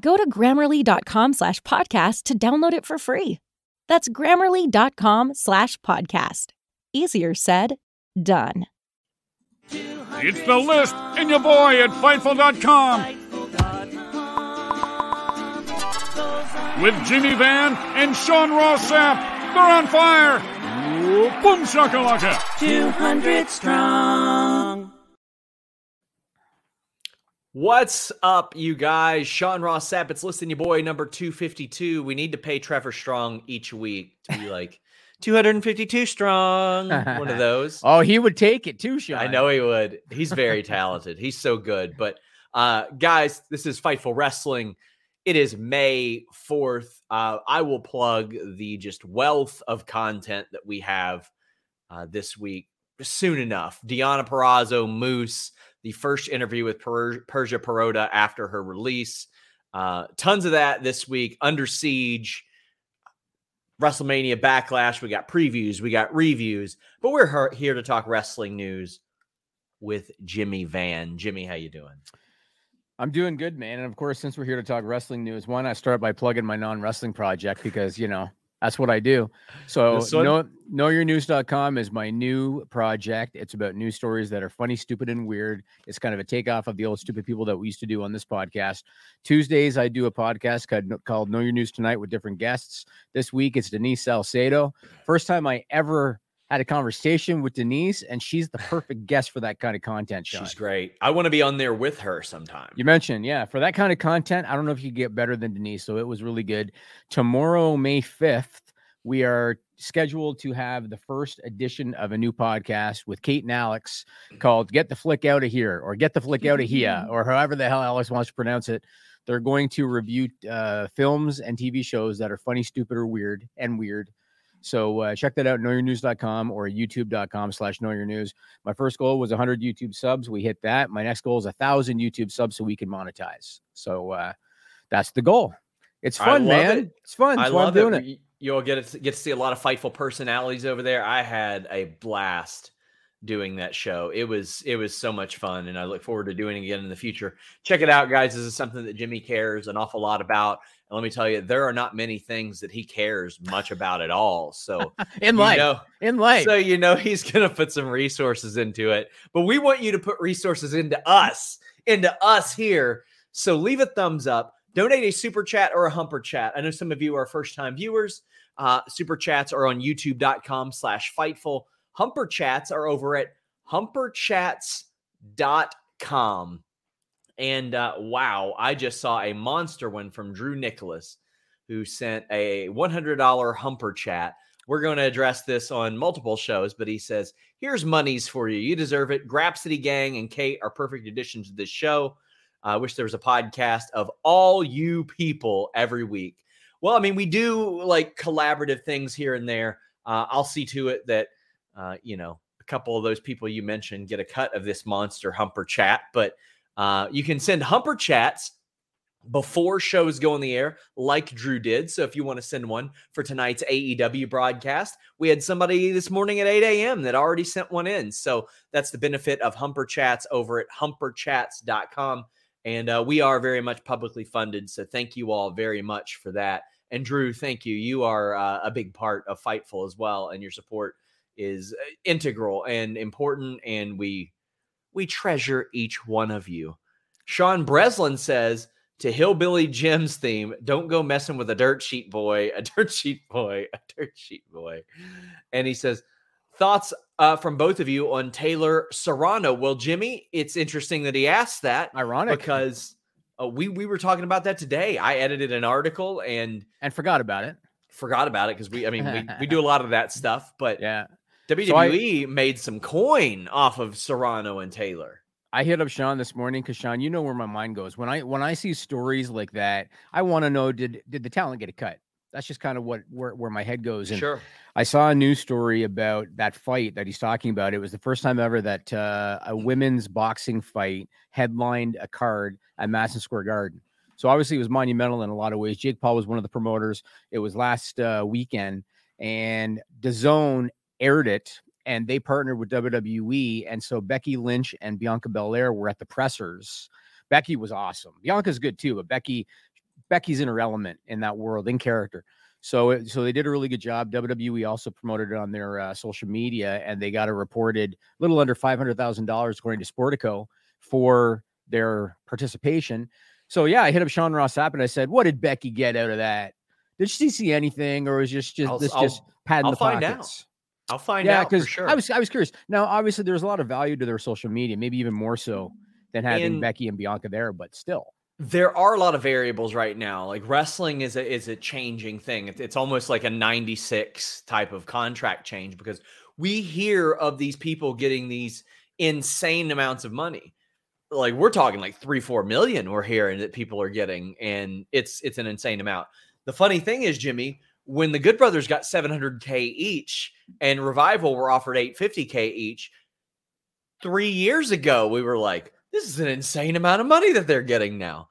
Go to grammarly.com slash podcast to download it for free. That's grammarly.com slash podcast. Easier said, done. It's the list and your boy at Fightful.com. With Jimmy Van and Sean Ross Sapp. They're on fire. Boom shakalaka. 200 strong. What's up, you guys? Sean Ross Sapp. It's Listen Your Boy number 252. We need to pay Trevor Strong each week to be like 252 strong. One of those. Oh, he would take it too, Sean. I know he would. He's very talented. He's so good. But uh guys, this is Fightful Wrestling. It is May 4th. Uh, I will plug the just wealth of content that we have uh, this week soon enough. Deonna Purrazzo, Moose, the first interview with per- Persia Pirotta after her release. Uh, tons of that this week. Under Siege, WrestleMania Backlash. We got previews, we got reviews, but we're he- here to talk wrestling news with Jimmy Van. Jimmy, how you doing? I'm doing good, man. And of course, since we're here to talk wrestling news, why not start by plugging my non-wrestling project because you know that's what I do. So know, knowyournews.com is my new project. It's about news stories that are funny, stupid, and weird. It's kind of a takeoff of the old stupid people that we used to do on this podcast. Tuesdays, I do a podcast called, called Know Your News Tonight with different guests. This week, it's Denise Salcedo. First time I ever had a conversation with Denise, and she's the perfect guest for that kind of content. Sean. She's great. I want to be on there with her sometime. You mentioned, yeah, for that kind of content. I don't know if you get better than Denise, so it was really good. Tomorrow, May fifth, we are scheduled to have the first edition of a new podcast with Kate and Alex called "Get the Flick Out of Here" or "Get the Flick Out of Here" or however the hell Alex wants to pronounce it. They're going to review uh, films and TV shows that are funny, stupid, or weird, and weird so uh, check that out, knowyournews.com or youtube.com slash knowyournews. My first goal was 100 YouTube subs. We hit that. My next goal is a 1,000 YouTube subs so we can monetize. So uh, that's the goal. It's fun, man. It. It's fun. That's I love I'm doing it. it. You'll get to, get to see a lot of fightful personalities over there. I had a blast doing that show. It was it was so much fun, and I look forward to doing it again in the future. Check it out, guys. This is something that Jimmy cares an awful lot about, and let me tell you, there are not many things that he cares much about at all. So in life, know, in life, so you know he's going to put some resources into it. But we want you to put resources into us, into us here. So leave a thumbs up, donate a super chat or a humper chat. I know some of you are first time viewers. Uh, super chats are on youtube.com slash fightful. Humper chats are over at humperchats.com. And uh, wow, I just saw a monster one from Drew Nicholas, who sent a $100 humper chat we're going to address this on multiple shows, but he says, Here's monies for you. You deserve it. Grapsity Gang and Kate are perfect additions to this show. I wish there was a podcast of all you people every week. Well, I mean, we do like collaborative things here and there. Uh, I'll see to it that, uh, you know, a couple of those people you mentioned get a cut of this monster humper chat, but uh, you can send humper chats before shows go on the air, like Drew did. So if you want to send one for tonight's AEW broadcast, we had somebody this morning at 8 a.m. that already sent one in. So that's the benefit of Humper Chats over at humperchats.com. And uh, we are very much publicly funded. So thank you all very much for that. And Drew, thank you. You are uh, a big part of Fightful as well. And your support is uh, integral and important. And we we treasure each one of you. Sean Breslin says, to Hillbilly Jim's theme. Don't go messing with a dirt sheet boy, a dirt sheet boy, a dirt sheet boy. And he says, thoughts uh, from both of you on Taylor Serrano. Well, Jimmy, it's interesting that he asked that. Ironic because uh, we we were talking about that today. I edited an article and and forgot about it. Forgot about it because we, I mean, we, we do a lot of that stuff, but yeah, WWE so I, made some coin off of Serrano and Taylor. I hit up Sean this morning because Sean, you know where my mind goes when I when I see stories like that. I want to know did did the talent get a cut? That's just kind of what where, where my head goes. And sure. I saw a news story about that fight that he's talking about. It was the first time ever that uh, a women's boxing fight headlined a card at Madison Square Garden. So obviously it was monumental in a lot of ways. Jake Paul was one of the promoters. It was last uh, weekend, and DAZN aired it and they partnered with WWE. And so Becky Lynch and Bianca Belair were at the pressers. Becky was awesome. Bianca's good too, but Becky, Becky's in her element in that world, in character. So, so they did a really good job. WWE also promoted it on their uh, social media, and they got a reported little under five hundred thousand dollars, according to Sportico, for their participation. So, yeah, I hit up Sean Ross Sapp and I said, "What did Becky get out of that? Did she see anything, or was just just I'll, this I'll, just padding I'll the pockets?" I'll find yeah, out because sure. I was I was curious. Now, obviously, there's a lot of value to their social media, maybe even more so than having and Becky and Bianca there, but still. There are a lot of variables right now. Like wrestling is a is a changing thing. It's, it's almost like a 96 type of contract change because we hear of these people getting these insane amounts of money. Like we're talking like three, four million we're hearing that people are getting, and it's it's an insane amount. The funny thing is, Jimmy, when the Good Brothers got 700K each and Revival were offered 850K each, three years ago, we were like, this is an insane amount of money that they're getting now.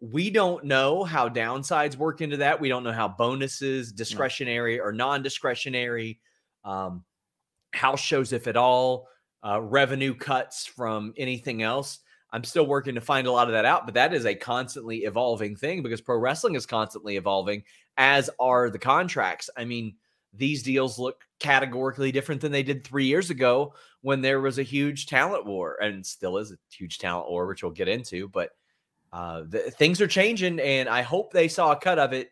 We don't know how downsides work into that. We don't know how bonuses, discretionary or non discretionary, um, house shows, if at all, uh, revenue cuts from anything else. I'm still working to find a lot of that out, but that is a constantly evolving thing because pro wrestling is constantly evolving, as are the contracts. I mean, these deals look categorically different than they did three years ago when there was a huge talent war, and still is a huge talent war, which we'll get into. But uh, the, things are changing, and I hope they saw a cut of it.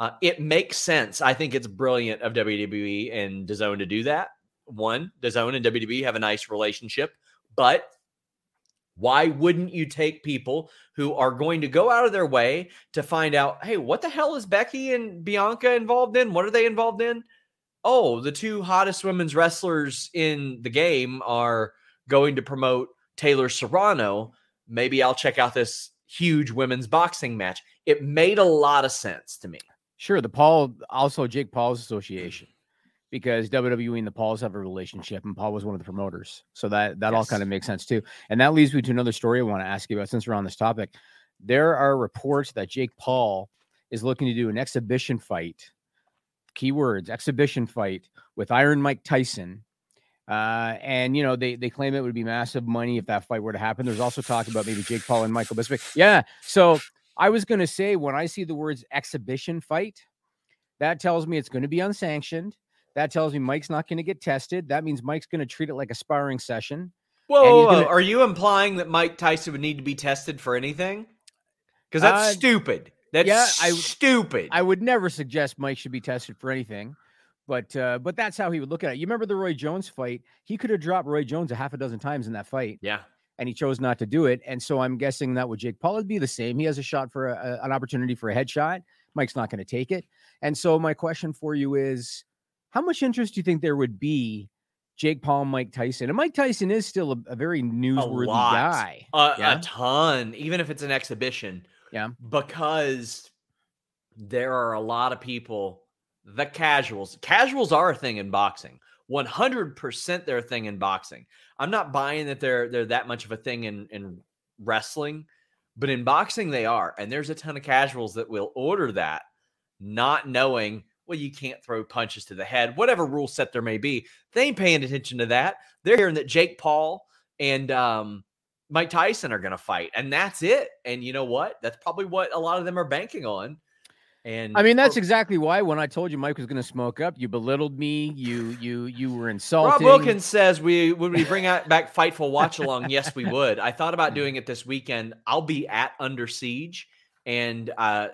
Uh, it makes sense. I think it's brilliant of WWE and DAZN to do that. One, DAZN and WWE have a nice relationship, but why wouldn't you take people who are going to go out of their way to find out, hey, what the hell is Becky and Bianca involved in? What are they involved in? Oh, the two hottest women's wrestlers in the game are going to promote Taylor Serrano. Maybe I'll check out this huge women's boxing match. It made a lot of sense to me. Sure. The Paul, also Jake Paul's Association because WWE and the Pauls have a relationship, and Paul was one of the promoters. So that that yes. all kind of makes sense too. And that leads me to another story I want to ask you about since we're on this topic. There are reports that Jake Paul is looking to do an exhibition fight. Keywords: exhibition fight with Iron Mike Tyson. Uh, and you know they they claim it would be massive money if that fight were to happen. There's also talk about maybe Jake Paul and Michael Bisping. Yeah. So I was going to say when I see the words exhibition fight, that tells me it's going to be unsanctioned that tells me Mike's not going to get tested. That means Mike's going to treat it like a sparring session. Whoa, gonna... are you implying that Mike Tyson would need to be tested for anything? Because that's uh, stupid. That's yeah, I, stupid. I would never suggest Mike should be tested for anything, but uh, but that's how he would look at it. You remember the Roy Jones fight? He could have dropped Roy Jones a half a dozen times in that fight. Yeah, and he chose not to do it. And so I'm guessing that with Jake Paul would be the same. He has a shot for a, an opportunity for a headshot. Mike's not going to take it. And so my question for you is how much interest do you think there would be Jake Paul, Mike Tyson. And Mike Tyson is still a, a very newsworthy a guy. A, yeah? a ton, even if it's an exhibition. Yeah. Because there are a lot of people, the casuals. Casuals are a thing in boxing. 100% they're a thing in boxing. I'm not buying that they're they're that much of a thing in in wrestling, but in boxing they are. And there's a ton of casuals that will order that not knowing well, you can't throw punches to the head, whatever rule set there may be. They ain't paying attention to that. They're hearing that Jake Paul and um, Mike Tyson are going to fight, and that's it. And you know what? That's probably what a lot of them are banking on. And I mean, that's exactly why when I told you Mike was going to smoke up, you belittled me. You you you were insulting. Rob Wilkins says we would we bring out back Fightful Watch Along? yes, we would. I thought about doing it this weekend. I'll be at Under Siege, and uh,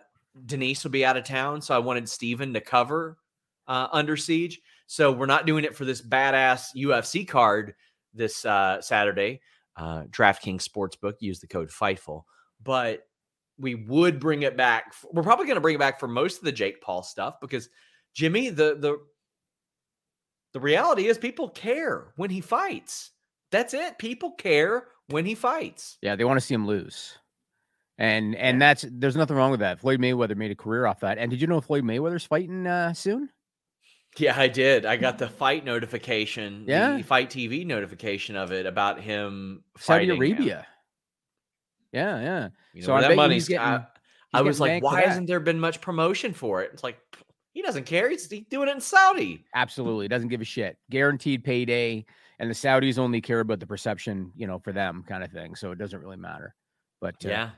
Denise will be out of town, so I wanted Steven to cover uh, Under Siege. So we're not doing it for this badass UFC card this uh, Saturday. Uh, DraftKings Sportsbook, use the code FIGHTFUL. But we would bring it back. We're probably going to bring it back for most of the Jake Paul stuff because Jimmy, the the the reality is people care when he fights. That's it. People care when he fights. Yeah, they want to see him lose. And and that's there's nothing wrong with that. Floyd Mayweather made a career off that. And did you know Floyd Mayweather's fighting uh, soon? Yeah, I did. I got the fight notification, yeah, the fight TV notification of it about him Saudi Arabia. Him. Yeah, yeah. You know, so that money's getting, I, I was like, why hasn't there been much promotion for it? It's like he doesn't care. He's doing it in Saudi. Absolutely, doesn't give a shit. Guaranteed payday, and the Saudis only care about the perception, you know, for them, kind of thing. So it doesn't really matter. But uh, yeah,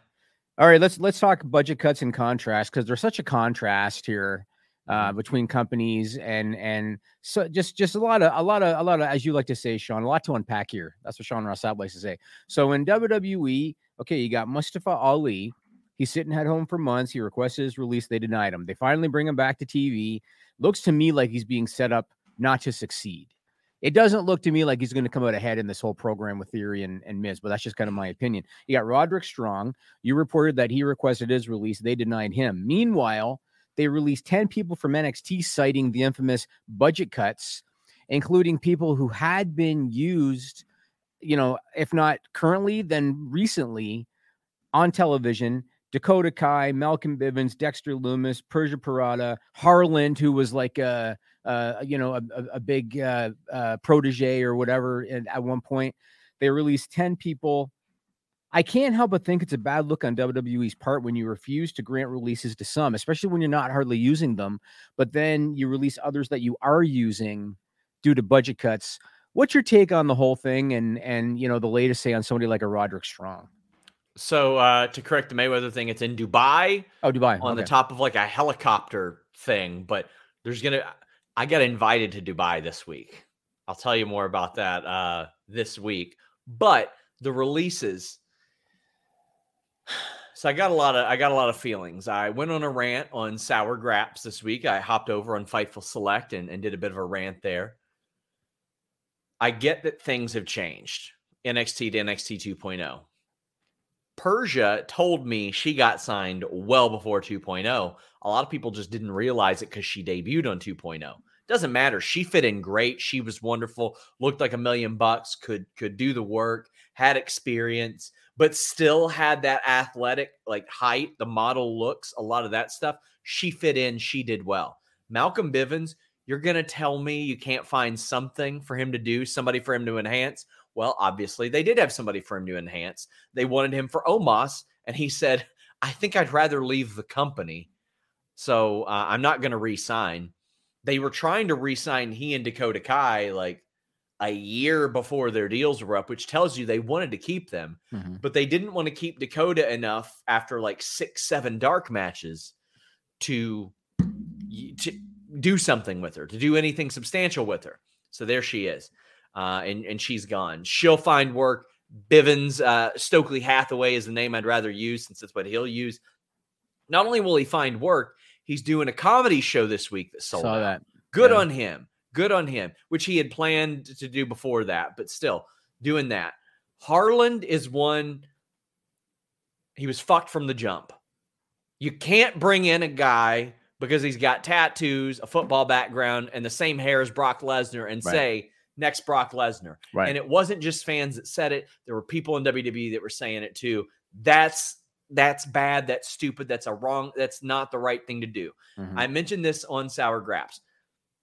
all right, let's let's talk budget cuts and contrast because there's such a contrast here uh, mm-hmm. between companies and and so just just a lot of a lot of a lot of as you like to say, Sean, a lot to unpack here. That's what Sean Ross likes to say. So in WWE, okay, you got Mustafa Ali. He's sitting at home for months. He requested his release. They denied him. They finally bring him back to TV. Looks to me like he's being set up not to succeed it doesn't look to me like he's going to come out ahead in this whole program with Theory and, and Miz, but that's just kind of my opinion. You got Roderick Strong. You reported that he requested his release. They denied him. Meanwhile, they released 10 people from NXT citing the infamous budget cuts, including people who had been used, you know, if not currently, then recently on television. Dakota Kai, Malcolm Bivens, Dexter Lumis, Persia Pirotta, Harland, who was like a uh, you know, a, a big uh, uh, protege or whatever. And at one point, they released 10 people. I can't help but think it's a bad look on WWE's part when you refuse to grant releases to some, especially when you're not hardly using them, but then you release others that you are using due to budget cuts. What's your take on the whole thing and and you know the latest say on somebody like a Roderick Strong? So uh to correct the Mayweather thing, it's in Dubai. Oh, Dubai. On okay. the top of like a helicopter thing, but there's gonna I got invited to Dubai this week. I'll tell you more about that uh, this week. But the releases. So I got a lot of I got a lot of feelings. I went on a rant on Sour Graps this week. I hopped over on Fightful Select and, and did a bit of a rant there. I get that things have changed. NXT to NXT 2.0. Persia told me she got signed well before 2.0. A lot of people just didn't realize it because she debuted on 2.0. Doesn't matter. She fit in great. She was wonderful. Looked like a million bucks. Could could do the work. Had experience, but still had that athletic like height, the model looks, a lot of that stuff. She fit in. She did well. Malcolm Bivens, you're gonna tell me you can't find something for him to do, somebody for him to enhance. Well, obviously they did have somebody for him to enhance. They wanted him for Omos, and he said, "I think I'd rather leave the company." So uh, I'm not going to resign. They were trying to resign he and Dakota Kai like a year before their deals were up, which tells you they wanted to keep them, mm-hmm. but they didn't want to keep Dakota enough after like six, seven dark matches to, to do something with her, to do anything substantial with her. So there she is. Uh, and, and she's gone. She'll find work. Bivens, uh, Stokely Hathaway is the name I'd rather use since that's what he'll use. Not only will he find work, He's doing a comedy show this week that sold Saw out. That. Good yeah. on him. Good on him, which he had planned to do before that, but still doing that. Harland is one. He was fucked from the jump. You can't bring in a guy because he's got tattoos, a football background, and the same hair as Brock Lesnar and Right. say, next Brock Lesnar. Right. And it wasn't just fans that said it. There were people in WWE that were saying it too. That's that's bad. That's stupid. That's a wrong. That's not the right thing to do. Mhm. I mentioned this on Sour Graps.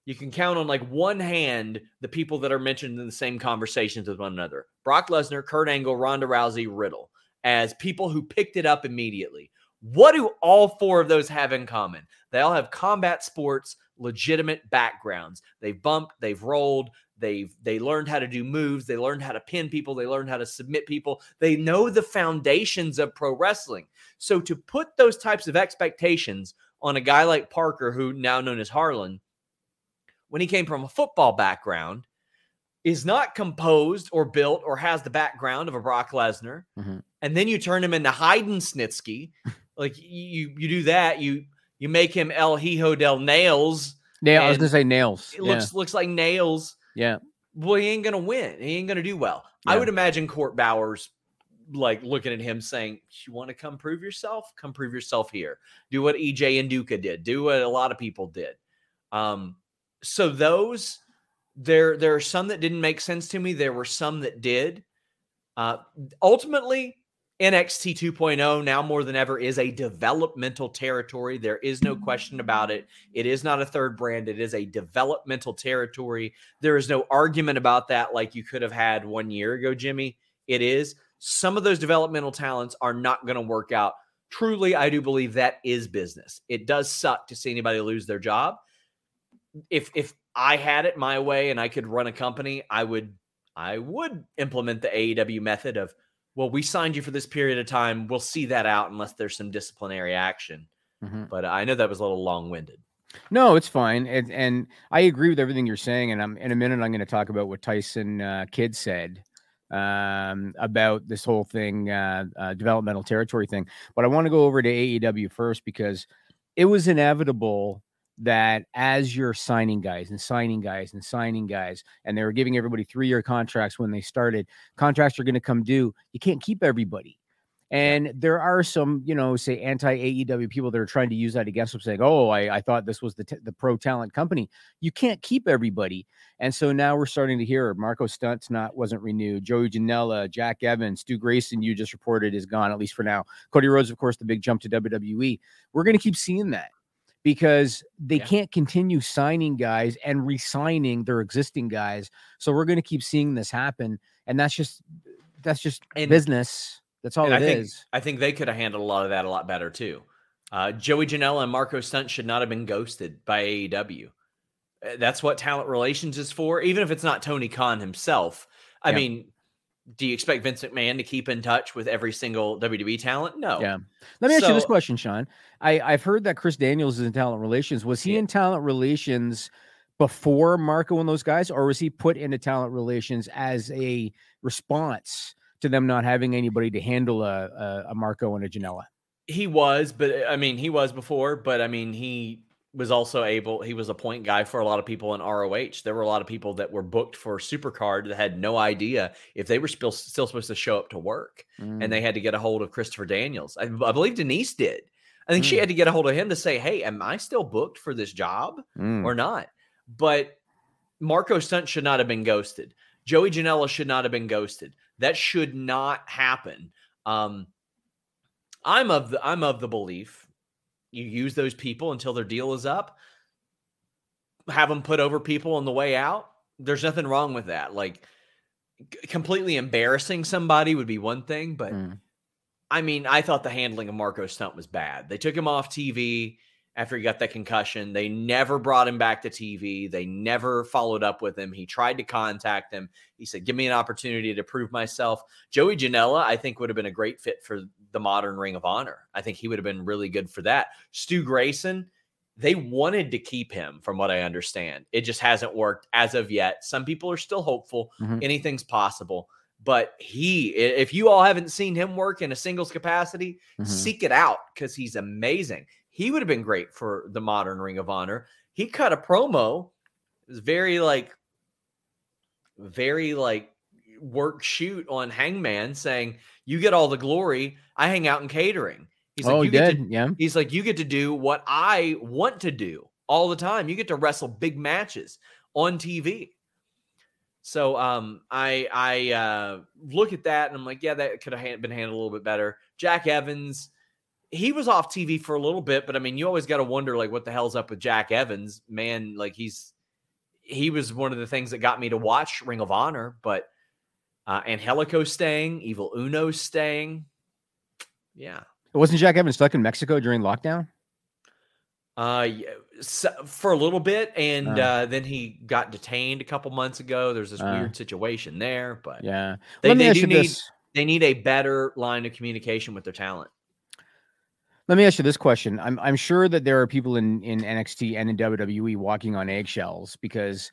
You can count on like one hand the people that are mentioned in the same conversations with one another. Brock Lesnar, Kurt Angle, Ronda Rousey, Riddle, as people who picked it up immediately. What do all four of those have in common? They all have combat sports legitimate backgrounds. They've bumped, they've rolled, they've they learned how to do moves, they learned how to pin people, they learned how to submit people. They know the foundations of pro wrestling. So to put those types of expectations on a guy like Parker, who now known as Harland, when he came from a football background, is not composed or built or has the background of a Brock Lesnar, Mhm. and then you turn him into Hayden Snitsky, like you you do that, you you make him El Hijo del Nails. Yeah, I was gonna say nails. It looks looks like nails. Yeah. Well, he ain't gonna win. He ain't gonna do well. I would imagine Court Bauer's like looking at him saying, You want to come prove yourself? Come prove yourself here. Do what EJ Nduka did. Do what a lot of people did. Um, so those there there are some that didn't make sense to me. There were some that did. Uh, ultimately, NXT 2.0 now more than ever is a developmental territory. There is no question about it. It is not a third brand. It is a developmental territory. There is no argument about that like you could have had one year ago, Jimmy. It is. Some of those developmental talents are not going to work out. Truly, I do believe that is business. It does suck to see anybody lose their job. If if I had it my way and I could run a company, I would I would implement the AEW method of, well, we signed you for this period of time. We'll see that out unless there's some disciplinary action. Mhm. But I know that was a little long winded. No, it's fine, and and I agree with everything you're saying. And I'm in a minute. I'm going to talk about what Tyson uh, Kidd said um, about this whole thing, uh, uh, developmental territory thing. But I want to go over to AEW first because it was inevitable that as you're signing guys and signing guys and signing guys, and they were giving everybody three year contracts when they started, contracts are going to come due. You can't keep everybody. And there are some, you know, say anti AEW people that are trying to use that against them, saying, "Oh, I, I thought this was the t- the pro talent company." You can't keep everybody, and so now we're starting to hear Marco Stunt's not wasn't renewed. Joey Janela, Jack Evans, Stu Grayson, you just reported is gone at least for now. Cody Rhodes, of course, the big jump to WWE. We're going to keep seeing that because they Yeah. can't continue signing guys and re-signing their existing guys. So we're going to keep seeing this happen, and that's just that's just And- business. That's all it I is. think I think they could have handled a lot of that a lot better too. Uh, Joey Janela and Marco Stunt should not have been ghosted by AEW. Uh, That's what talent relations is for, even if it's not Tony Khan himself. I Yeah. mean, do you expect Vince McMahon to keep in touch with every single WWE talent? No. Yeah. Let me ask you this question, Sean. I, I've heard that Chris Daniels is in talent relations. Was he Yeah. in talent relations before Marco and those guys, or was he put into talent relations as a response to them not having anybody to handle a, a, a Marco and a Janela? He was, but I mean, he was before, but I mean, he was also able, he was a point guy for a lot of people in ROH. There were a lot of people that were booked for Supercard that had no idea if they were still, still supposed to show up to work. Mm. and they had to get a hold of Christopher Daniels. I, I believe Denise did. I think she Mm. had to get a hold of him to say, "Hey, am I still booked for this job Mm. or not?" But Marco Stunt should not have been ghosted. Joey Janela should not have been ghosted. That should not happen. Um, I'm of the I'm of the belief you use those people until their deal is up. Have them put over people on the way out. There's nothing wrong with that. Like c- completely embarrassing somebody would be one thing, but Mm. I mean, I thought the handling of Marco Stunt was bad. They took him off TV after he got that concussion. They never brought him back to TV. They never followed up with him. He tried to contact him. He said, Give me an opportunity to prove myself. Joey Janela, I think, would have been a great fit for the modern Ring of Honor. I think he would have been really good for that. Stu Grayson, they wanted to keep him, from what I understand. It just hasn't worked as of yet. Some people are still hopeful. Mhm. Anything's possible. But he, if you all haven't seen him work in a singles capacity, Mhm. seek it out because he's amazing. He would have been great for the modern Ring of Honor. He cut a promo. It was very like, very like work shoot on Hangman saying, You get all the glory. I hang out in catering. He's like, oh, you he get did. to yeah. He's like, you get to do what I want to do all the time. You get to wrestle big matches on TV. So um, I I uh, look at that and I'm like, yeah, that could have been handled a little bit better. Jack Evans, he was off TV for a little bit, but I mean, you always got to wonder like, what the hell's up with Jack Evans? Man, like he's he was one of the things that got me to watch Ring of Honor, but uh, Angelico staying, Evil Uno staying, yeah, Wasn't Jack Evans stuck in Mexico during lockdown? Uh, so, for a little bit, and Uh. uh, then he got detained a couple months ago. There's this Uh. weird situation there, but Yeah. they, they do need this. they need a better line of communication with their talent. Let me ask you this question. I'm I'm sure that there are people in in NXT and in WWE walking on eggshells because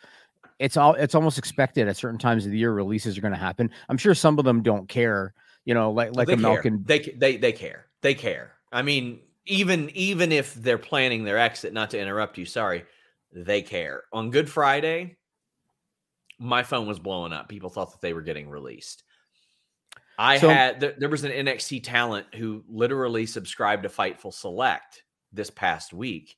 it's all it's almost expected at certain times of the year releases are going to happen. I'm sure some of them don't care. You know, like like they a care. Malkin. They they they care. They care. I mean, even even if they're planning their exit, not to interrupt you, sorry, they care. On Good Friday, my phone was blowing up. People thought that they were getting released. I So- had there, there was an NXT talent who literally subscribed to Fightful Select this past week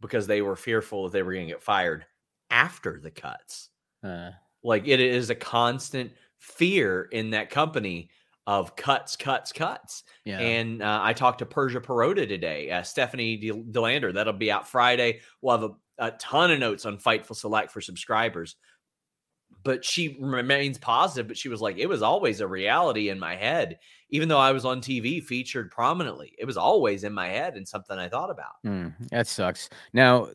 because they were fearful that they were going to get fired after the cuts. Uh, Like it is a constant fear in that company of cuts, cuts, cuts. yeah. And uh, I talked to Persia Pirotta today, uh, Stephanie De- Delander. That'll be out Friday. We'll have a, a ton of notes on Fightful Select for subscribers. But she remains positive. But she was like, it was always a reality in my head, even though I was on TV featured prominently. It was always in my head and something I thought about. Hmm, that sucks. Now,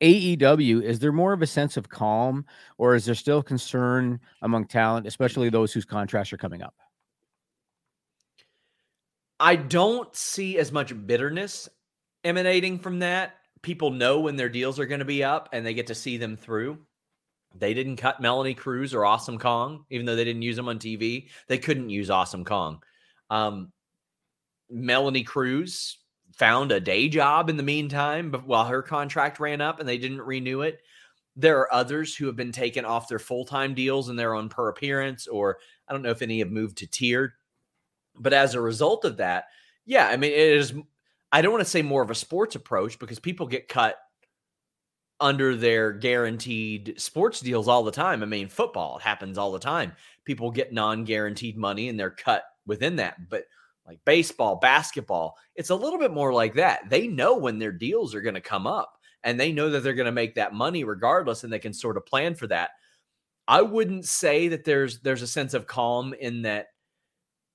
AEW, is there more of a sense of calm or is there still concern among talent, especially those whose contracts are coming up? I don't see as much bitterness emanating from that. People know when their deals are going to be up and they get to see them through. They didn't cut Melanie Cruz or Awesome Kong, even though they didn't use them on TV. They couldn't use Awesome Kong. Um, Melanie Cruz found a day job in the meantime, but while her contract ran up and they didn't renew it. There are others who have been taken off their full time deals and they're on per appearance, or I don't know if any have moved to tiered. But as a result of that, yeah, I mean, it is, I don't want to say more of a sports approach because people get cut under their guaranteed sports deals all the time. I mean, football it happens all the time. People get non guaranteed money and they're cut within that. But like baseball, basketball, it's a little bit more like that. They know when their deals are going to come up and they know that they're going to make that money regardless and they can sort of plan for that. I wouldn't say that there's there's a sense of calm in that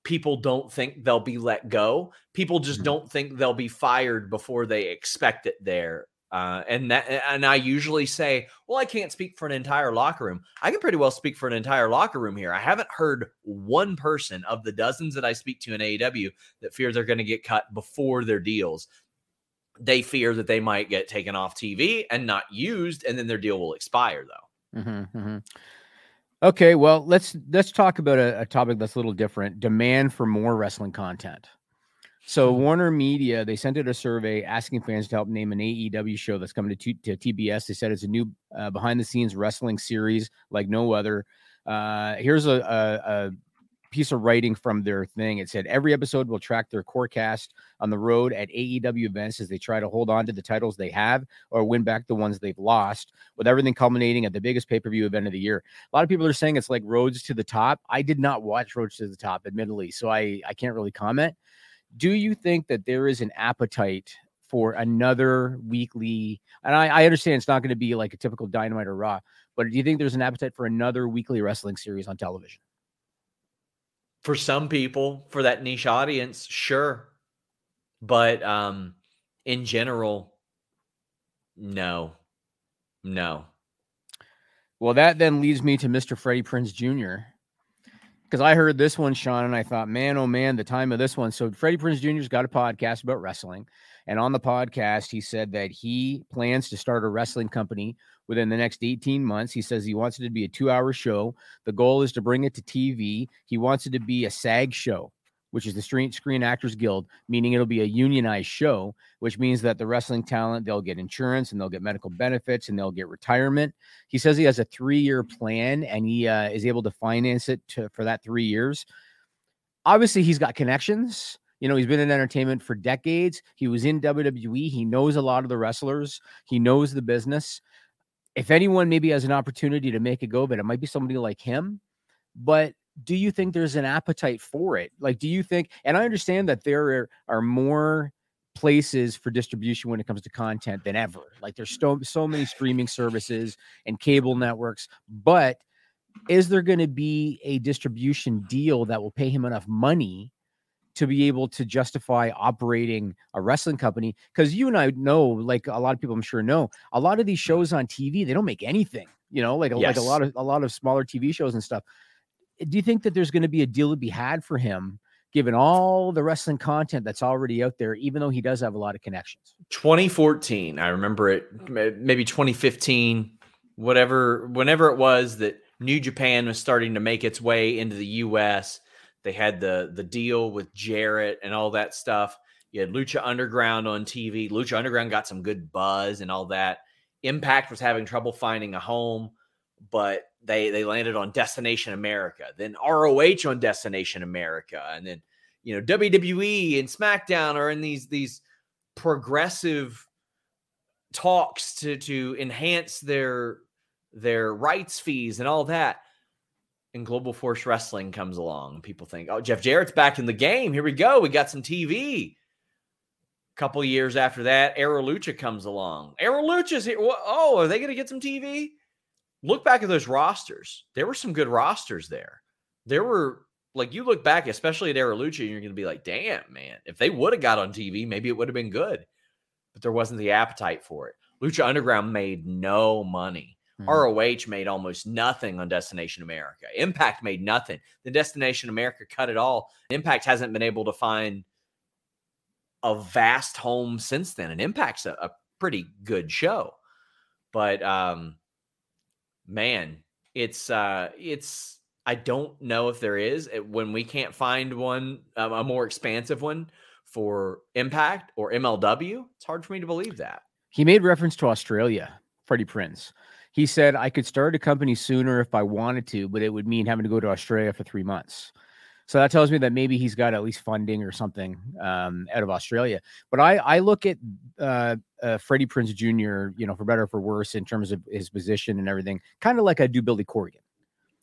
people don't think they'll be let go. People just Mhm. don't think they'll be fired before they expect it there. Uh, and that, and I usually say, well, I can't speak for an entire locker room. I can pretty well speak for an entire locker room here. I haven't heard one person of the dozens that I speak to in AEW that fear they're going to get cut before their deals. They fear that they might get taken off TV and not used, and then their deal will expire. Though Mm-hmm, mm-hmm. Okay, well let's let's talk about a, a topic that's a little different: demand for more wrestling content. So Warner Media they sent out a survey asking fans to help name an AEW show that's coming to, to TBS. They said it's a new uh, behind the scenes wrestling series like no other. Uh, here's a, a, a piece of writing from their thing. It said every episode will track their core cast on the road at AEW events as they try to hold on to the titles they have or win back the ones they've lost, with everything culminating at the biggest pay per view event of the year. A lot of people are saying it's like Roads to the Top. I did not watch Roads to the Top, admittedly, so I I can't really comment. Do you think that there is an appetite for another weekly? And I, I understand it's not going to be like a typical Dynamite or Raw, but do you think there's an appetite for another weekly wrestling series on television? for some people, for that niche audience, sure, but um, in general, no, no. Well, that then leads me to Mr. Freddie Prinze Jr. Because I heard this one, Sean, and I thought, man, oh man, the time of this one. So Freddie Prinze Jr.'s got a podcast about wrestling. And on the podcast, he said that he plans to start a wrestling company within the next 18 months. He says he wants it to be a two hour show. The goal is to bring it to TV. He wants it to be a SAG show, which is the Screen, Screen Actors Guild, meaning it'll be a unionized show, which means that the wrestling talent, they'll get insurance and they'll get medical benefits and they'll get retirement. He says he has a three year plan and he uh, is able to finance it to, for that three years. Obviously, he's got connections. You know, he's been in entertainment for decades. He was in WWE. He knows a lot of the wrestlers. He knows the business. If anyone maybe has an opportunity to make a go of it, it might be somebody like him. But do you think there's an appetite for it? Like, do you think, and I understand that there are, are more places for distribution when it comes to content than ever. Like there's so so many streaming services and cable networks, but is there going to be a distribution deal that will pay him enough money to be able to justify operating a wrestling company? Because you and I know, like a lot of people, I'm sure know, a lot of these shows on TV they don't make anything. You know, like yes. like a lot of a lot of smaller TV shows and stuff. Do you think that there's going to be a deal to be had for him given all the wrestling content that's already out there, even though he does have a lot of connections. 2014, I remember it, oh. maybe 2015, whatever, whenever it was that New Japan was starting to make its way into the US. They had the the deal with Jarrett and all that stuff. You had Lucha Underground on TV. Lucha Underground got some good buzz and all that. Impact was having trouble finding a home, but they they landed on Destination America, then ROH on Destination America, and then you know WWE and SmackDown are in these these progressive talks to to enhance their their rights fees and all that. And Global Force Wrestling comes along. People think, oh, Jeff Jarrett's back in the game. Here we go. We got some TV. A couple years after that, Era Lucha comes along. Era Lucha's here. Oh, are they going to get some TV? Look back at those rosters. There were some good rosters there. There were like you look back, especially at Lucha, and you're going to be like, damn, man, if they would have got on TV, maybe it would have been good. But there wasn't the appetite for it. Lucha Underground made no money. Mm-hmm. ROH made almost nothing on Destination America. Impact made nothing. The Destination America cut it all. Impact hasn't been able to find a vast home since then. And Impact's a, a pretty good show. But um, man, it's uh it's I don't know if there is eh, when we can't find one um, a more expansive one for Impact or MLW. It's hard for me to believe that. He made reference to Australia, Freddie Prinze. He said I could start a company sooner if I wanted to, but it would mean having to go to Australia for 3 months. So that tells me that maybe he's got at least funding or something um, out of Australia. But I, I look at uh, uh, Freddie Prinze Jr., you know, for better or for worse, in terms of his position and everything, kind of like I do Billy Corgan.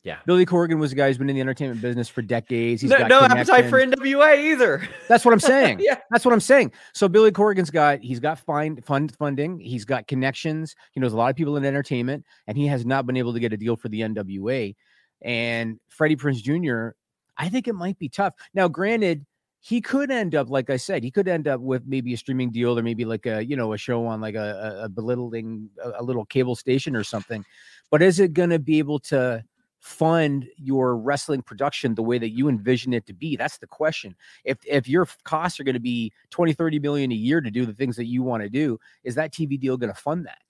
Yeah. Billy Corgan was a guy who's been in the entertainment business for decades. He's no, got no appetite for NWA either. That's what I'm saying. yeah. That's what I'm saying. So Billy Corgan's got he's got fine fund funding, he's got connections, he knows a lot of people in entertainment, and he has not been able to get a deal for the NWA. And Freddie Prinze Jr. I think it might be tough. Now, granted, he could end up, like I said, he could end up with maybe a streaming deal or maybe like a, you know, a show on like a, a belittling, a, a little cable station or something. But is it going to be able to fund your wrestling production the way that you envision it to be? That's the question. If, if your costs are going to be 20, 30 million a year to do the things that you want to do, is that TV deal going to fund that?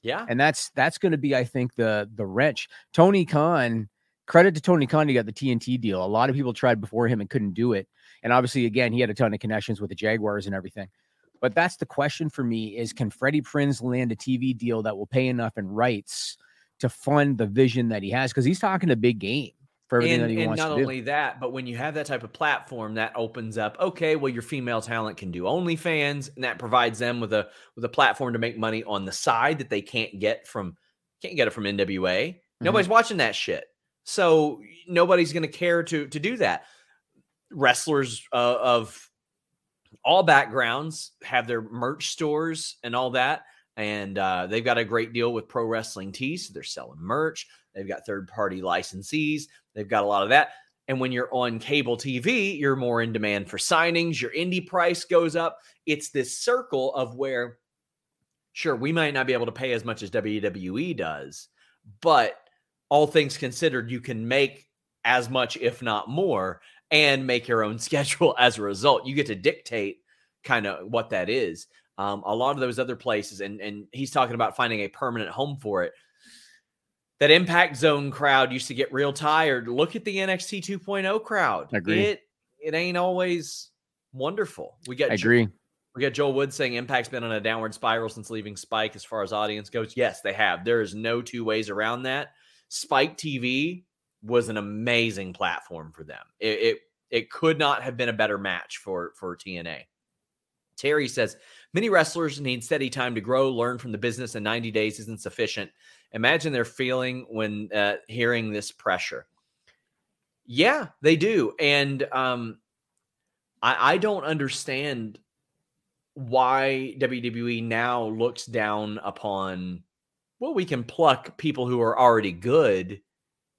Yeah. And that's, that's going to be, I think, the, the wrench. Tony Khan, credit to Tony Khan, he got the TNT deal. A lot of people tried before him and couldn't do it. And obviously, again, he had a ton of connections with the Jaguars and everything. But that's the question for me: is can Freddie Prinze land a TV deal that will pay enough in rights to fund the vision that he has? Because he's talking a big game for everything and, that he wants to do. and wants not to only that, but when you have that type of platform, that opens up. Okay, well, your female talent can do OnlyFans, and that provides them with a with a platform to make money on the side that they can't get from can't get it from NWA. Mm-hmm. Nobody's watching that shit. So nobody's going to care to to do that. Wrestlers uh, of all backgrounds have their merch stores and all that, and uh, they've got a great deal with Pro Wrestling Tees. So they're selling merch. They've got third party licensees. They've got a lot of that. And when you're on cable TV, you're more in demand for signings. Your indie price goes up. It's this circle of where, sure, we might not be able to pay as much as WWE does, but all things considered, you can make as much, if not more, and make your own schedule as a result. You get to dictate kind of what that is. Um, a lot of those other places, and and he's talking about finding a permanent home for it. That impact zone crowd used to get real tired. Look at the NXT 2.0 crowd. I agree. It it ain't always wonderful. We get I agree. We got Joel Wood saying Impact's been on a downward spiral since leaving Spike as far as audience goes. Yes, they have. There is no two ways around that. Spike TV was an amazing platform for them. It, it it could not have been a better match for for TNA. Terry says many wrestlers need steady time to grow, learn from the business, and 90 days isn't sufficient. Imagine their feeling when uh, hearing this pressure. Yeah, they do, and um, I, I don't understand why WWE now looks down upon. Well, we can pluck people who are already good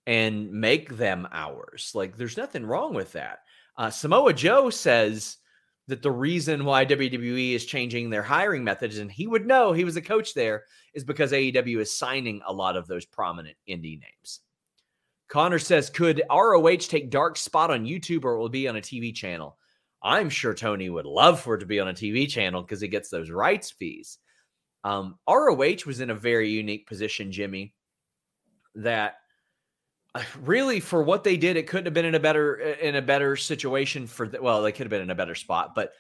and make them ours. Like, there's nothing wrong with that. Uh, Samoa Joe says that the reason why WWE is changing their hiring methods, and he would know he was a coach there, is because AEW is signing a lot of those prominent indie names. Connor says, could ROH take Dark Spot on YouTube or it will be on a TV channel? I'm sure Tony would love for it to be on a TV channel because he gets those rights fees. Um, ROH was in a very unique position, Jimmy, that really for what they did, it couldn't have been in a better in a better situation for the, well, they could have been in a better spot, but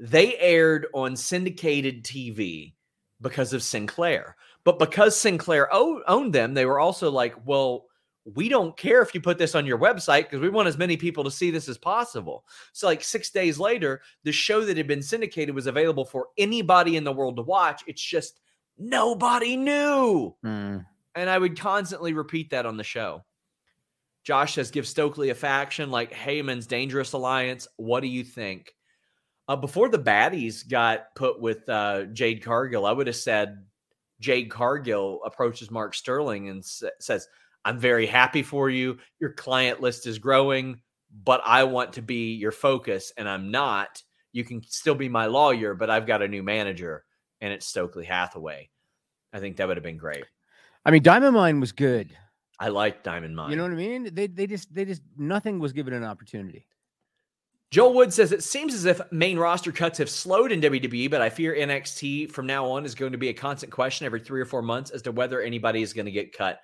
they aired on syndicated TV because of Sinclair. But because Sinclair owned them, they were also like, well, we don't care if you put this on your website because we want as many people to see this as possible. So, like six days later, the show that had been syndicated was available for anybody in the world to watch. It's just nobody knew. Mm. And I would constantly repeat that on the show. Josh says, give Stokely a faction like Heyman's Dangerous Alliance. What do you think? Uh, before the baddies got put with uh, Jade Cargill, I would have said Jade Cargill approaches Mark Sterling and sa- says, I'm very happy for you. Your client list is growing, but I want to be your focus, and I'm not. You can still be my lawyer, but I've got a new manager, and it's Stokely Hathaway. I think that would have been great. I mean, Diamond Mine was good. I like Diamond Mine. You know what I mean? They they just they just nothing was given an opportunity. Joel Wood says it seems as if main roster cuts have slowed in WWE, but I fear NXT from now on is going to be a constant question every three or four months as to whether anybody is going to get cut.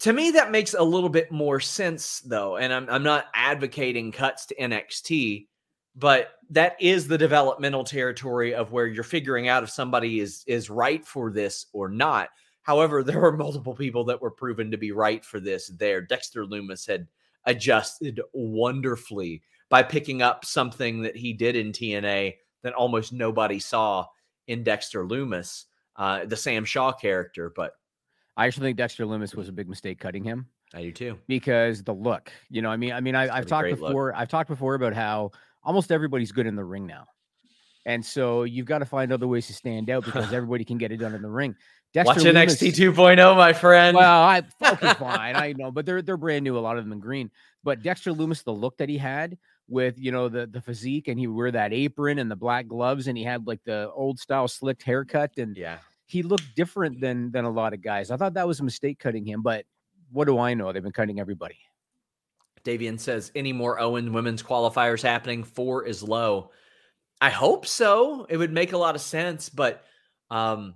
To me, that makes a little bit more sense, though. And I'm, I'm not advocating cuts to NXT, but that is the developmental territory of where you're figuring out if somebody is is right for this or not. However, there were multiple people that were proven to be right for this there. Dexter Lumis had adjusted wonderfully by picking up something that he did in TNA that almost nobody saw in Dexter Lumis uh, the Sam Shaw character. But I actually think Dexter Lumis was a big mistake cutting him. I do too. Because the look, you know, I mean, I mean, I, have talked before. Look. I've talked before about how almost everybody's good in the ring now. And so you've got to find other ways to stand out because everybody can get it done in the ring. Dexter Watch NXT 2.0, my friend. Well, I okay, fine. I know, but they're they're brand new, a lot of them in green. But Dexter Lumis, the look that he had with you know the the physique, and he wear that apron and the black gloves, and he had like the old style slicked haircut, and yeah, he looked different than than a lot of guys. I thought that was a mistake cutting him, but what do I know? They've been cutting everybody. Davian says, any more Owen women's qualifiers happening? Four is low. I hope so. It would make a lot of sense, but um,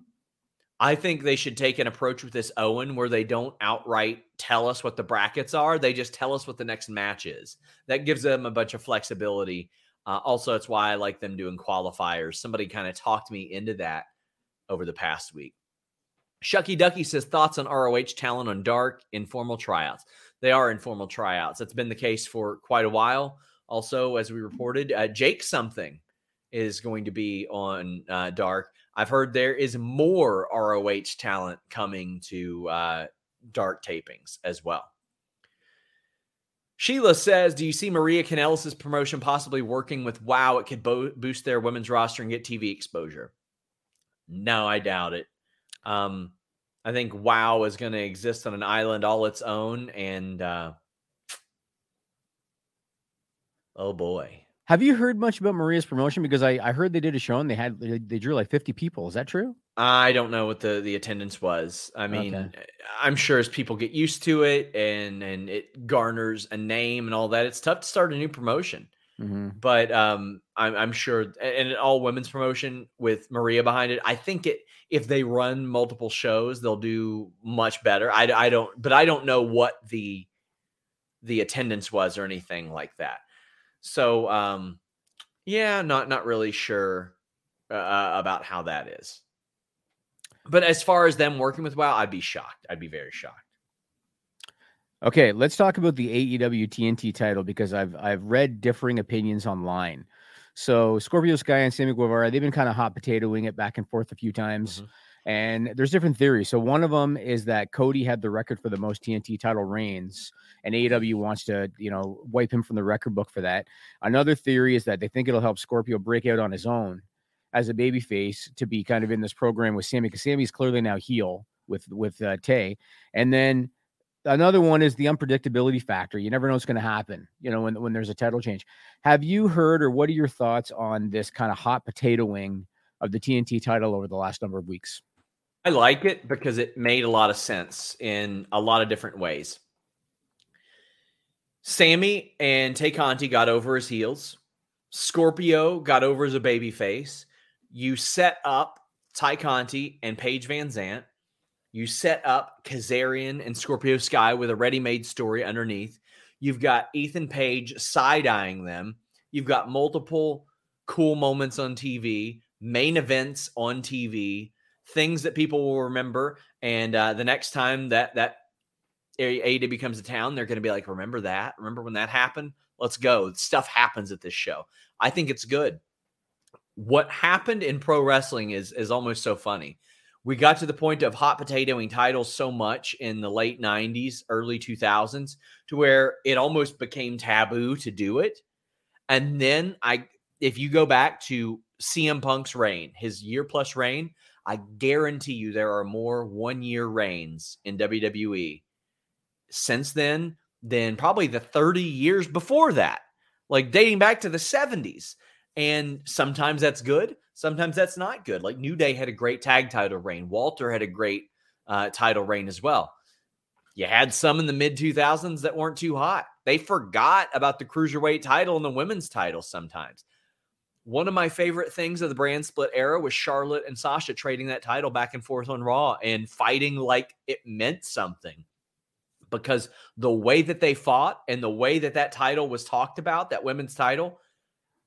I think they should take an approach with this Owen where they don't outright tell us what the brackets are. They just tell us what the next match is. That gives them a bunch of flexibility. Uh, also, it's why I like them doing qualifiers. Somebody kind of talked me into that over the past week. Shucky Ducky says thoughts on ROH talent on dark informal tryouts. They are informal tryouts. That's been the case for quite a while. Also, as we reported, uh, Jake something is going to be on uh, dark. I've heard there is more ROH talent coming to uh, dark tapings as well. Sheila says, "Do you see Maria Kanellis' promotion possibly working with WoW? It could bo- boost their women's roster and get TV exposure." No, I doubt it. Um, I think WoW is going to exist on an island all its own, and uh, oh boy, have you heard much about Maria's promotion? Because I, I heard they did a show and they had they drew like 50 people. Is that true? I don't know what the, the attendance was. I mean, okay. I'm sure as people get used to it and and it garners a name and all that, it's tough to start a new promotion. Mm-hmm. But um, I'm, I'm sure, and an all women's promotion with Maria behind it. I think it if they run multiple shows, they'll do much better. I, I don't, but I don't know what the the attendance was or anything like that. So, um, yeah, not not really sure uh, uh, about how that is. But as far as them working with WoW, I'd be shocked. I'd be very shocked. Okay, let's talk about the AEW TNT title because I've I've read differing opinions online. So Scorpio Sky and Sammy Guevara, they've been kind of hot potatoing it back and forth a few times. Mm-hmm. And there's different theories. So one of them is that Cody had the record for the most TNT title reigns, and AEW wants to, you know, wipe him from the record book for that. Another theory is that they think it'll help Scorpio break out on his own as a babyface to be kind of in this program with Sammy, because Sammy's clearly now heel with with uh, Tay. And then another one is the unpredictability factor. You never know what's going to happen, you know, when, when there's a title change. Have you heard or what are your thoughts on this kind of hot potato wing of the TNT title over the last number of weeks? I like it because it made a lot of sense in a lot of different ways. Sammy and Tay Conti got over his heels. Scorpio got over as a baby face. You set up Tay Conti and Paige VanZant you set up Kazarian and Scorpio Sky with a ready made story underneath. You've got Ethan Page side eyeing them. You've got multiple cool moments on TV, main events on TV, things that people will remember. And uh, the next time that that AEW becomes a town, they're going to be like, "Remember that? Remember when that happened? Let's go." Stuff happens at this show. I think it's good. What happened in pro wrestling is is almost so funny we got to the point of hot potatoing titles so much in the late 90s, early 2000s to where it almost became taboo to do it. And then I if you go back to CM Punk's reign, his year plus reign, I guarantee you there are more one year reigns in WWE since then than probably the 30 years before that, like dating back to the 70s. And sometimes that's good. Sometimes that's not good. Like New Day had a great tag title reign. Walter had a great uh, title reign as well. You had some in the mid 2000s that weren't too hot. They forgot about the cruiserweight title and the women's title sometimes. One of my favorite things of the brand split era was Charlotte and Sasha trading that title back and forth on Raw and fighting like it meant something. Because the way that they fought and the way that that title was talked about, that women's title,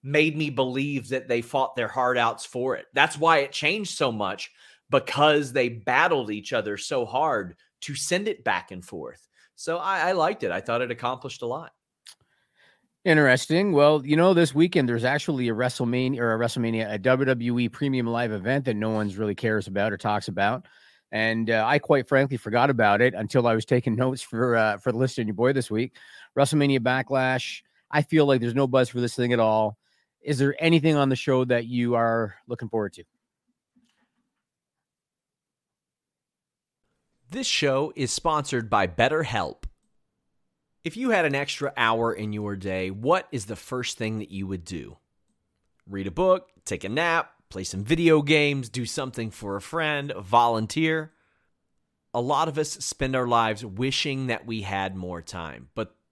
made me believe that they fought their heart outs for it. That's why it changed so much because they battled each other so hard to send it back and forth. So I, I liked it. I thought it accomplished a lot. Interesting. Well, you know, this weekend there's actually a WrestleMania or a WrestleMania, a WWE Premium Live event that no one's really cares about or talks about, and uh, I quite frankly forgot about it until I was taking notes for uh, for the list and your boy this week. WrestleMania Backlash. I feel like there's no buzz for this thing at all. Is there anything on the show that you are looking forward to? This show is sponsored by BetterHelp. If you had an extra hour in your day, what is the first thing that you would do? Read a book, take a nap, play some video games, do something for a friend, volunteer. A lot of us spend our lives wishing that we had more time, but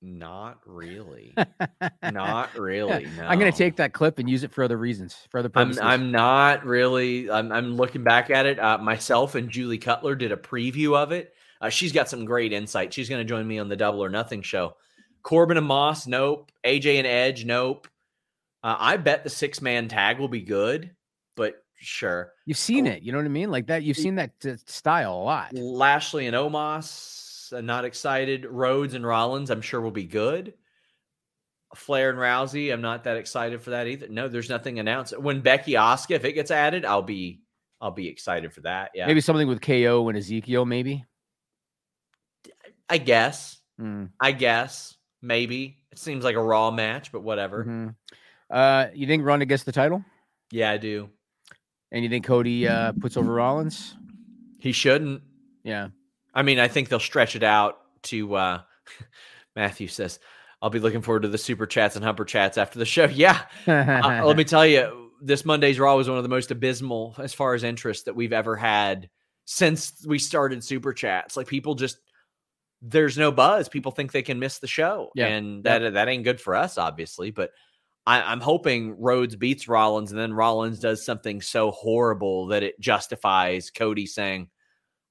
Not really. not really. No. I'm going to take that clip and use it for other reasons, for other purposes. I'm, I'm not really. I'm, I'm, looking back at it. Uh, myself and Julie Cutler did a preview of it. Uh, she's got some great insight. She's going to join me on the Double or Nothing show. Corbin and Moss, nope. AJ and Edge, nope. Uh, I bet the six man tag will be good, but sure. You've seen Oh. it. You know what I mean? Like that. You've seen that uh, style a lot. Lashley and Omos, uh, not excited. Rhodes and Rollins, I'm sure will be good. Flair and Rousey, I'm not that excited for that either. No, there's nothing announced. When Becky Asuka, if it gets added, I'll be I'll be excited for that. Yeah, Maybe something with KO and Ezekiel. Maybe. I guess. Mm, I guess maybe it seems like a Raw match, but whatever. mhm. Uh, you think Ronda gets the title, Yeah, I do. and you think Cody uh, puts over Rollins? He shouldn't. Yeah. I mean, I think they'll stretch it out to uh Matthew says, I'll be looking forward to the super chats and humper chats after the show. Yeah. Uh, let me tell you, this Monday's Raw was one of the most abysmal as far as interest that we've ever had since we started super chats. Like people just there's no buzz. People think they can miss the show. Yeah. And that that ain't good for us, obviously. But I, I'm hoping Rhodes beats Rollins and then Rollins does something so horrible that it justifies Cody saying,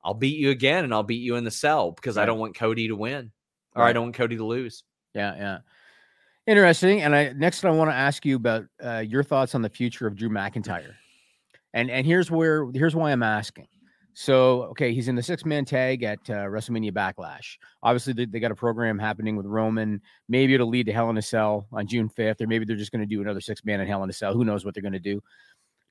I'll beat you again and I'll beat you in the cell because I don't want Cody to win. Or I don't want Cody to lose. Yeah, yeah. Interesting. And I next I want to ask you about uh, your thoughts on the future of Drew McIntyre. And and here's where here's why I'm asking. So okay, he's in the six man tag at uh, WrestleMania Backlash. Obviously, they, they got a program happening with Roman. Maybe it'll lead to Hell in a Cell on June 5th, or maybe they're just going to do another six man in Hell in a Cell. Who knows what they're going to do?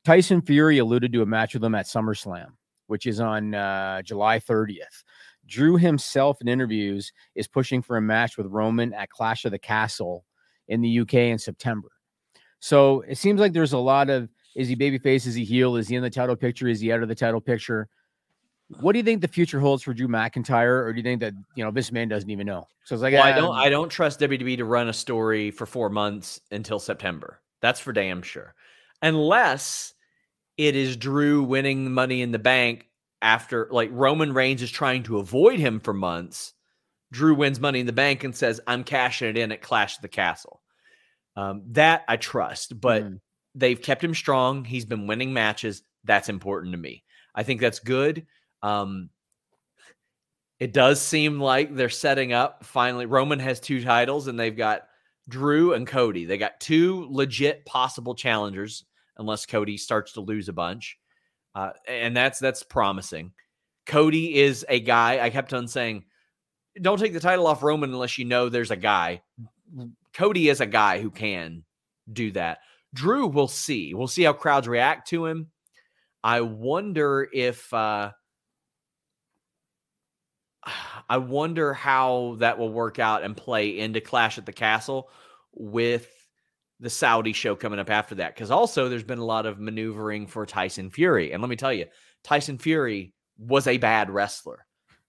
Tyson Fury alluded to a match with him at SummerSlam, which is on uh, July 30th. Drew himself in interviews is pushing for a match with Roman at Clash of the Castle in the UK in September. So it seems like there's a lot of is he babyface? Is he heel? Is he in the title picture? Is he out of the title picture? What do you think the future holds for Drew McIntyre, or do you think that you know this man doesn't even know? So it's like Well, I ah, don't. I don't trust WWE to run a story for four months until September. That's for damn sure, unless it is Drew winning Money in the Bank after, like Roman Reigns is trying to avoid him for months. Drew wins Money in the Bank and says, "I'm cashing it in at Clash of the Castle." Um, that I trust, but Mm. they've kept him strong. He's been winning matches. That's important to me. I think that's good. Um, it does seem like they're setting up finally. Roman has two titles, and they've got Drew and Cody. They got two legit possible challengers, unless Cody starts to lose a bunch, uh, and that's that's promising. Cody is a guy. I kept on saying, don't take the title off Roman unless you know there's a guy. Cody is a guy who can do that. Drew, we'll see. We'll see how crowds react to him. I wonder if uh I wonder how that will work out and play into Clash at the Castle with the Saudi show coming up after that. Because also there's been a lot of maneuvering for Tyson Fury. And let me tell you, Tyson Fury was a bad wrestler.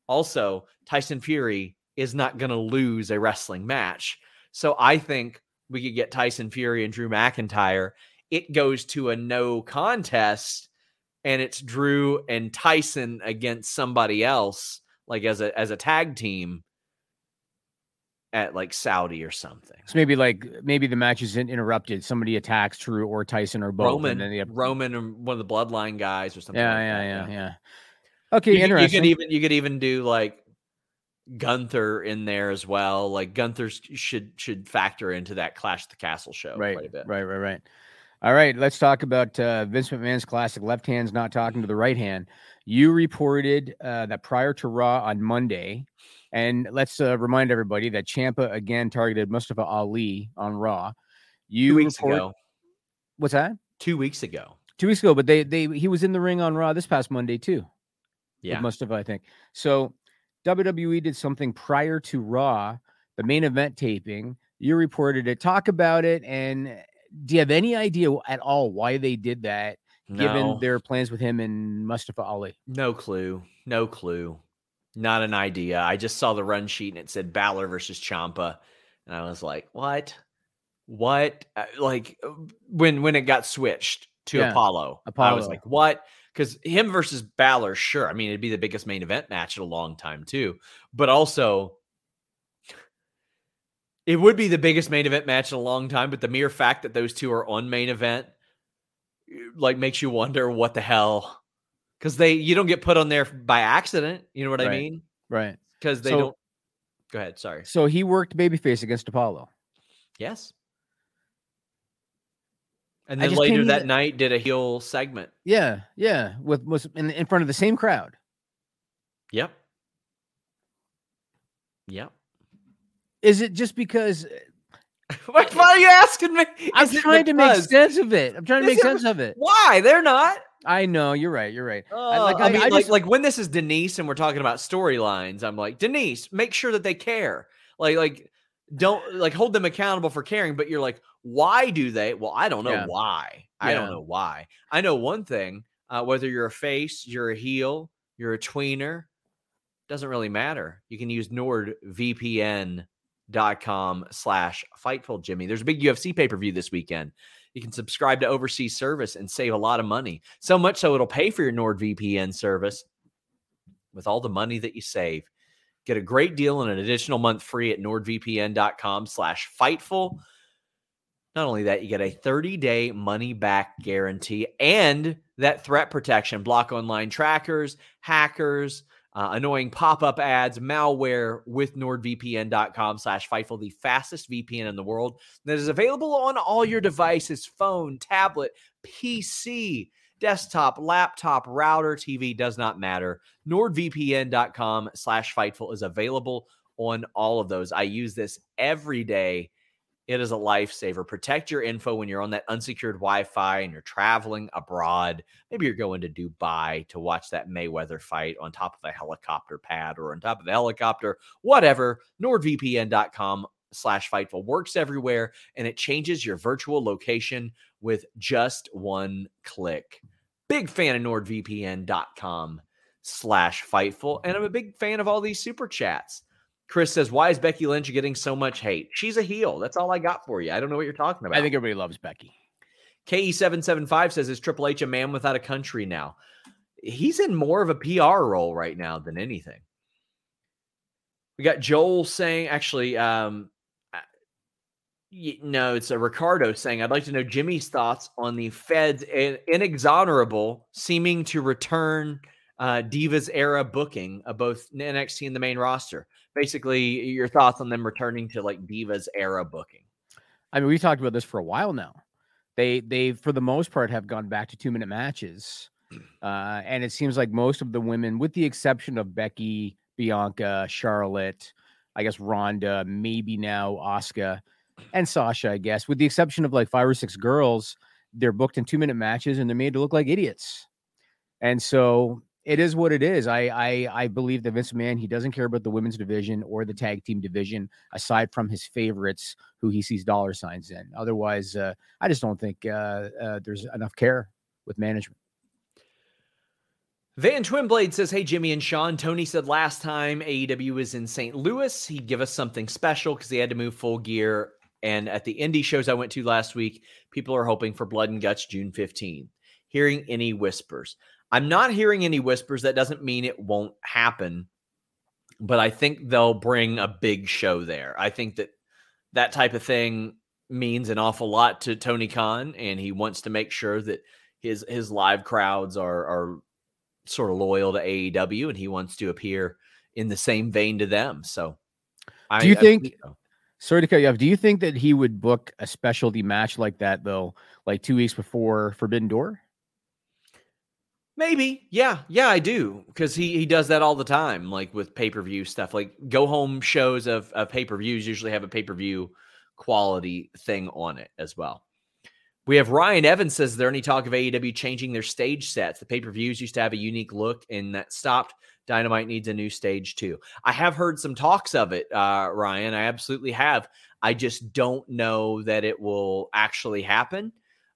Also, Tyson Fury is not going to lose a wrestling match. So I think we could get Tyson Fury and Drew McIntyre. It goes to a no contest, and it's Drew and Tyson against somebody else, like as a as a tag team at like Saudi or something. So maybe like maybe the match is in- interrupted. Somebody attacks Drew or Tyson or both. Roman, and have, Roman, or one of the Bloodline guys or something. yeah, like yeah, that, yeah, yeah, Okay, You, could- you could even you could even do like Gunther in there as well. Like Gunther should should factor into that Clash of the Castle show right, quite a bit. right, right, right. All right, let's talk about uh, Vince McMahon's classic left hand's not talking to the right hand. You reported uh, that prior to Raw on Monday, and let's uh, remind everybody that Ciampa again targeted Mustafa Ali on Raw. You Two weeks report- ago. What's that? Two weeks ago. Two weeks ago, but they they he was in the ring on Raw this past Monday too. Yeah. Mustafa, I think. So WWE did something prior to Raw, the main event taping. You reported it. Talk about it, and do you have any idea at all why they did that, given their plans with him and Mustafa Ali? No clue. No clue. Not an idea. I just saw the run sheet and it said Balor versus Ciampa, and I was like, "What? What?" Uh, Like uh, when when it got switched to Yeah, Apollo, I was like, "What?" Because him versus Balor, sure. I mean, it'd be the biggest main event match in a long time too, but also. It would be the biggest main event match in a long time, but the mere fact that those two are on main event like makes you wonder what the hell because they you don't get put on there by accident you know what i mean Right. because they So- don't go ahead sorry So he worked babyface against Apollo. yes And then later that even- night did a heel segment. Yeah, yeah, with was in, in front of the same crowd. Yep. Yep. Is it just because eh, What, why are you asking me? I'm trying to make sense of it? I'm trying to Is make it- sense of it. Why? They're not. I know you're right. You're right. I, Uh, like, I, mean, I like, just- like when this is Denise and we're talking about storylines, I'm like, Denise, make sure that they care. Like, like, don't like hold them accountable for caring. But you're like, why do they? Well, I don't know Yeah. why. I don't know why. I know one thing. Uh, whether you're a face, you're a heel, you're a tweener, doesn't really matter. You can use NordVPN.com slash Fightful Jimmy. There's a big UFC pay per view this weekend. You can subscribe to overseas service and save a lot of money. So much so it'll pay for your NordVPN service with all the money that you save. Get a great deal and an additional month free at nordvpn.com slash fightful. Not only that, you get a 30-day money-back guarantee and that threat protection. Block online trackers, hackers, uh, annoying pop-up ads, malware with nordvpn.com slash fightful, the fastest VPN in the world that is available on all your devices, phone, tablet, PC, desktop, laptop, router, TV, does not matter. NordVPN.com slash Fightful is available on all of those. I use this every day. It is a lifesaver. Protect your info when you're on that unsecured Wi Fi and you're traveling abroad. Maybe you're going to Dubai to watch that Mayweather fight on top of a helicopter pad or on top of a helicopter, whatever. NordVPN.com slash Fightful works everywhere and it changes your virtual location with just one click. Big fan of NordVPN.com slash Fightful. And I'm a big fan of all these super chats. Chris says, Why is Becky Lynch getting so much hate? She's a heel. That's all I got for you. I don't know what you're talking about. I think everybody loves Becky. KE775 says, Is Triple H a man without a country now? He's in more of a PR role right now than anything. We got Joel saying, actually, um, uh, no, it's a Ricardo saying, I'd like to know Jimmy's thoughts on the Fed's in- inexonerable seeming to return uh, Divas era booking of both NXT and the main roster. Basically, your thoughts on them returning to like Divas era booking. I mean, we talked about this for a while now. They they for the most part have gone back to two minute matches, uh, and it seems like most of the women, with the exception of Becky, Bianca, Charlotte, I guess Ronda, maybe now Asuka, and Sasha, I guess, with the exception of like five or six girls, they're booked in two minute matches and they're made to look like idiots. And so it is what it is. I I I believe that Vince McMahon he doesn't care about the women's division or the tag team division aside from his favorites who he sees dollar signs in. Otherwise, uh, I just don't think uh, uh, there's enough care with management. Van Twinblade says, Hey, Jimmy and Sean. Tony said last time AEW was in St. Louis, he'd give us something special because he had to move full gear. And at the indie shows I went to last week, people are hoping for Blood and Guts June 15. Hearing any whispers. I'm not hearing any whispers. That doesn't mean it won't happen, but I think they'll bring a big show there. I think that that type of thing means an awful lot to Tony Khan, and he wants to make sure that his his live crowds are are sort of loyal to AEW, and he wants to appear in the same vein to them. So, I, Do you I think- believe so. Sorry to cut you off. Do you think that he would book a specialty match like that though, like two weeks before Forbidden Door? Maybe, yeah, yeah, I do because he he does that all the time, like with pay per view stuff. Like go home shows of of pay per views usually have a pay per view quality thing on it as well. We have Ryan Evans says is there any talk of AEW changing their stage sets? The pay per views used to have a unique look, and that stopped. Dynamite needs a new stage too. I have heard some talks of it, uh, Ryan. I absolutely have. I just don't know that it will actually happen.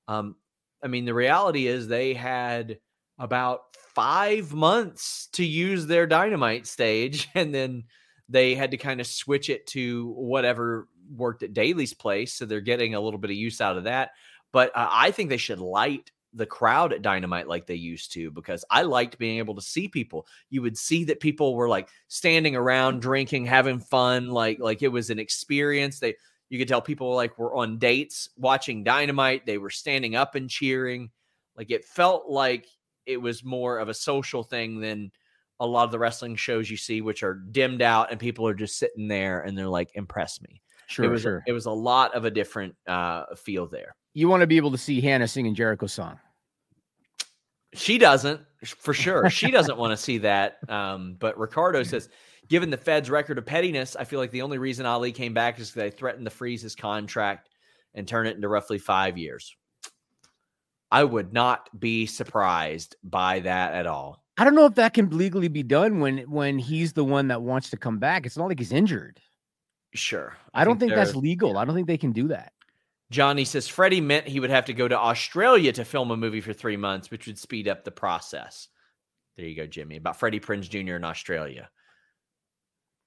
Um, I mean, the reality is they had about five months to use their dynamite stage and then they had to kind of switch it to whatever worked at Daily's place so they're getting a little bit of use out of that but uh, I think they should light the crowd at Dynamite like they used to because I liked being able to see people. You would see that people were like standing around drinking, having fun, like like it was an experience. They you could tell people like were on dates watching Dynamite. They were standing up and cheering. Like it felt like it was more of a social thing than a lot of the wrestling shows you see, which are dimmed out and people are just sitting there and they're like, impress me. Sure, it was sure. it was a lot of a different uh, feel there. You want to be able to see Hannah singing Jericho's song. She doesn't, for sure. She doesn't want to see that. Um, but Ricardo says, given the Fed's record of pettiness, I feel like the only reason Ali came back is they threatened to freeze his contract and turn it into roughly five years. I would not be surprised by that at all. I don't know if that can legally be done when when he's the one that wants to come back. It's not like he's injured. Sure. I, I don't think, think that's legal. I don't think they can do that. Johnny says Freddie meant he would have to go to Australia to film a movie for three months, which would speed up the process. There you go, Jimmy. About Freddie Prinze Jr. in Australia.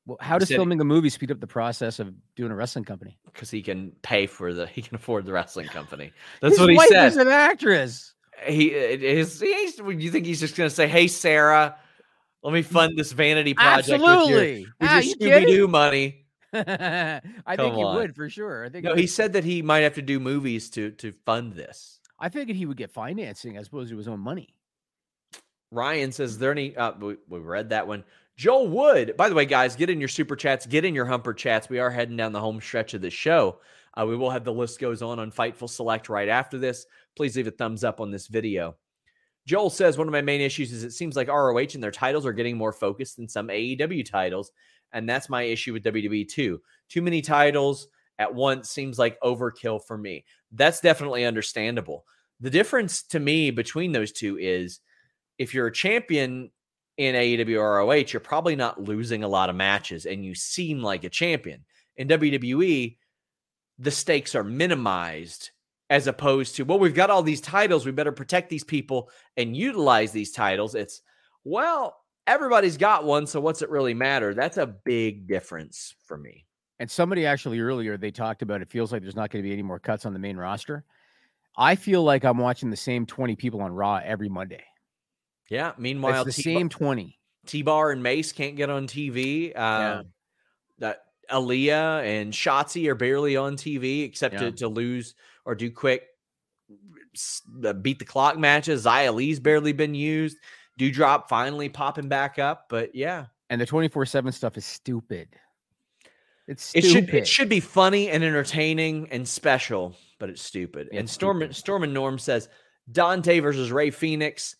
Well, how does filming a movie speed up the process of doing a wrestling company? Because he can pay for the he can afford the wrestling company. That's what he wife said. Is an actress. He is. He's, you think he's just going to say, "Hey, Sarah, let me fund this vanity project Absolutely. with your, with your Scooby Doo money." I Come think he on. would for sure. I think. No, he said that he might have to do movies to to fund this. I figured he would get financing as opposed to his own money. Ryan says, "Is there any?" Uh, we, we read that one. Joel Wood. By the way, guys, get in your super chats, get in your humper chats. We are heading down the home stretch of the show. Uh, we will have the list goes on on Fightful Select right after this. Please leave a thumbs up on this video. Joel says one of my main issues is it seems like ROH and their titles are getting more focused than some AEW titles, and that's my issue with WWE too. Too many titles at once seems like overkill for me. That's definitely understandable. The difference to me between those two is if you're a champion in AEW or ROH, you're probably not losing a lot of matches and you seem like a champion. In WWE, the stakes are minimized as opposed to, well, we've got all these titles. We better protect these people and utilize these titles. It's, well, everybody's got one. So what's it really matter? That's a big difference for me. And somebody actually earlier, they talked about it feels like there's not going to be any more cuts on the main roster. I feel like I'm watching the same 20 people on Raw every Monday. Yeah. Meanwhile, it's the T- same 20. T Bar and Mace can't get on TV. Uh, yeah. That Aliyah and Shotzi are barely on TV except yeah. to, to lose or do quick beat the clock matches. Xia Li's barely been used. Doudrop finally popping back up, but yeah. And the 24 7 stuff is stupid. It's stupid. It should it should be funny and entertaining and special, but it's stupid. It's and Storm stupid. Storm and Norm says Dante versus Rey Fenix.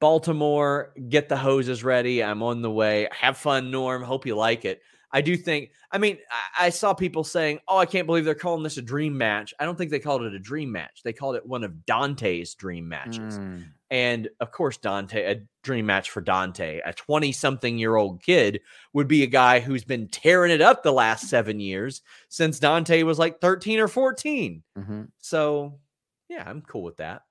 Baltimore, get the hoses ready. I'm on the way. Have fun, Norm. Hope you like it. I do think, I mean, I, I, saw people saying, oh, I can't believe they're calling this a dream match. I don't think they called it a dream match. They called it one of Dante's dream matches. Mm. And of course, Dante, a dream match for Dante, a 20 something year old kid, would be a guy who's been tearing it up the last seven years since Dante was like 13 or 14. Mm-hmm. So, yeah, I'm cool with that.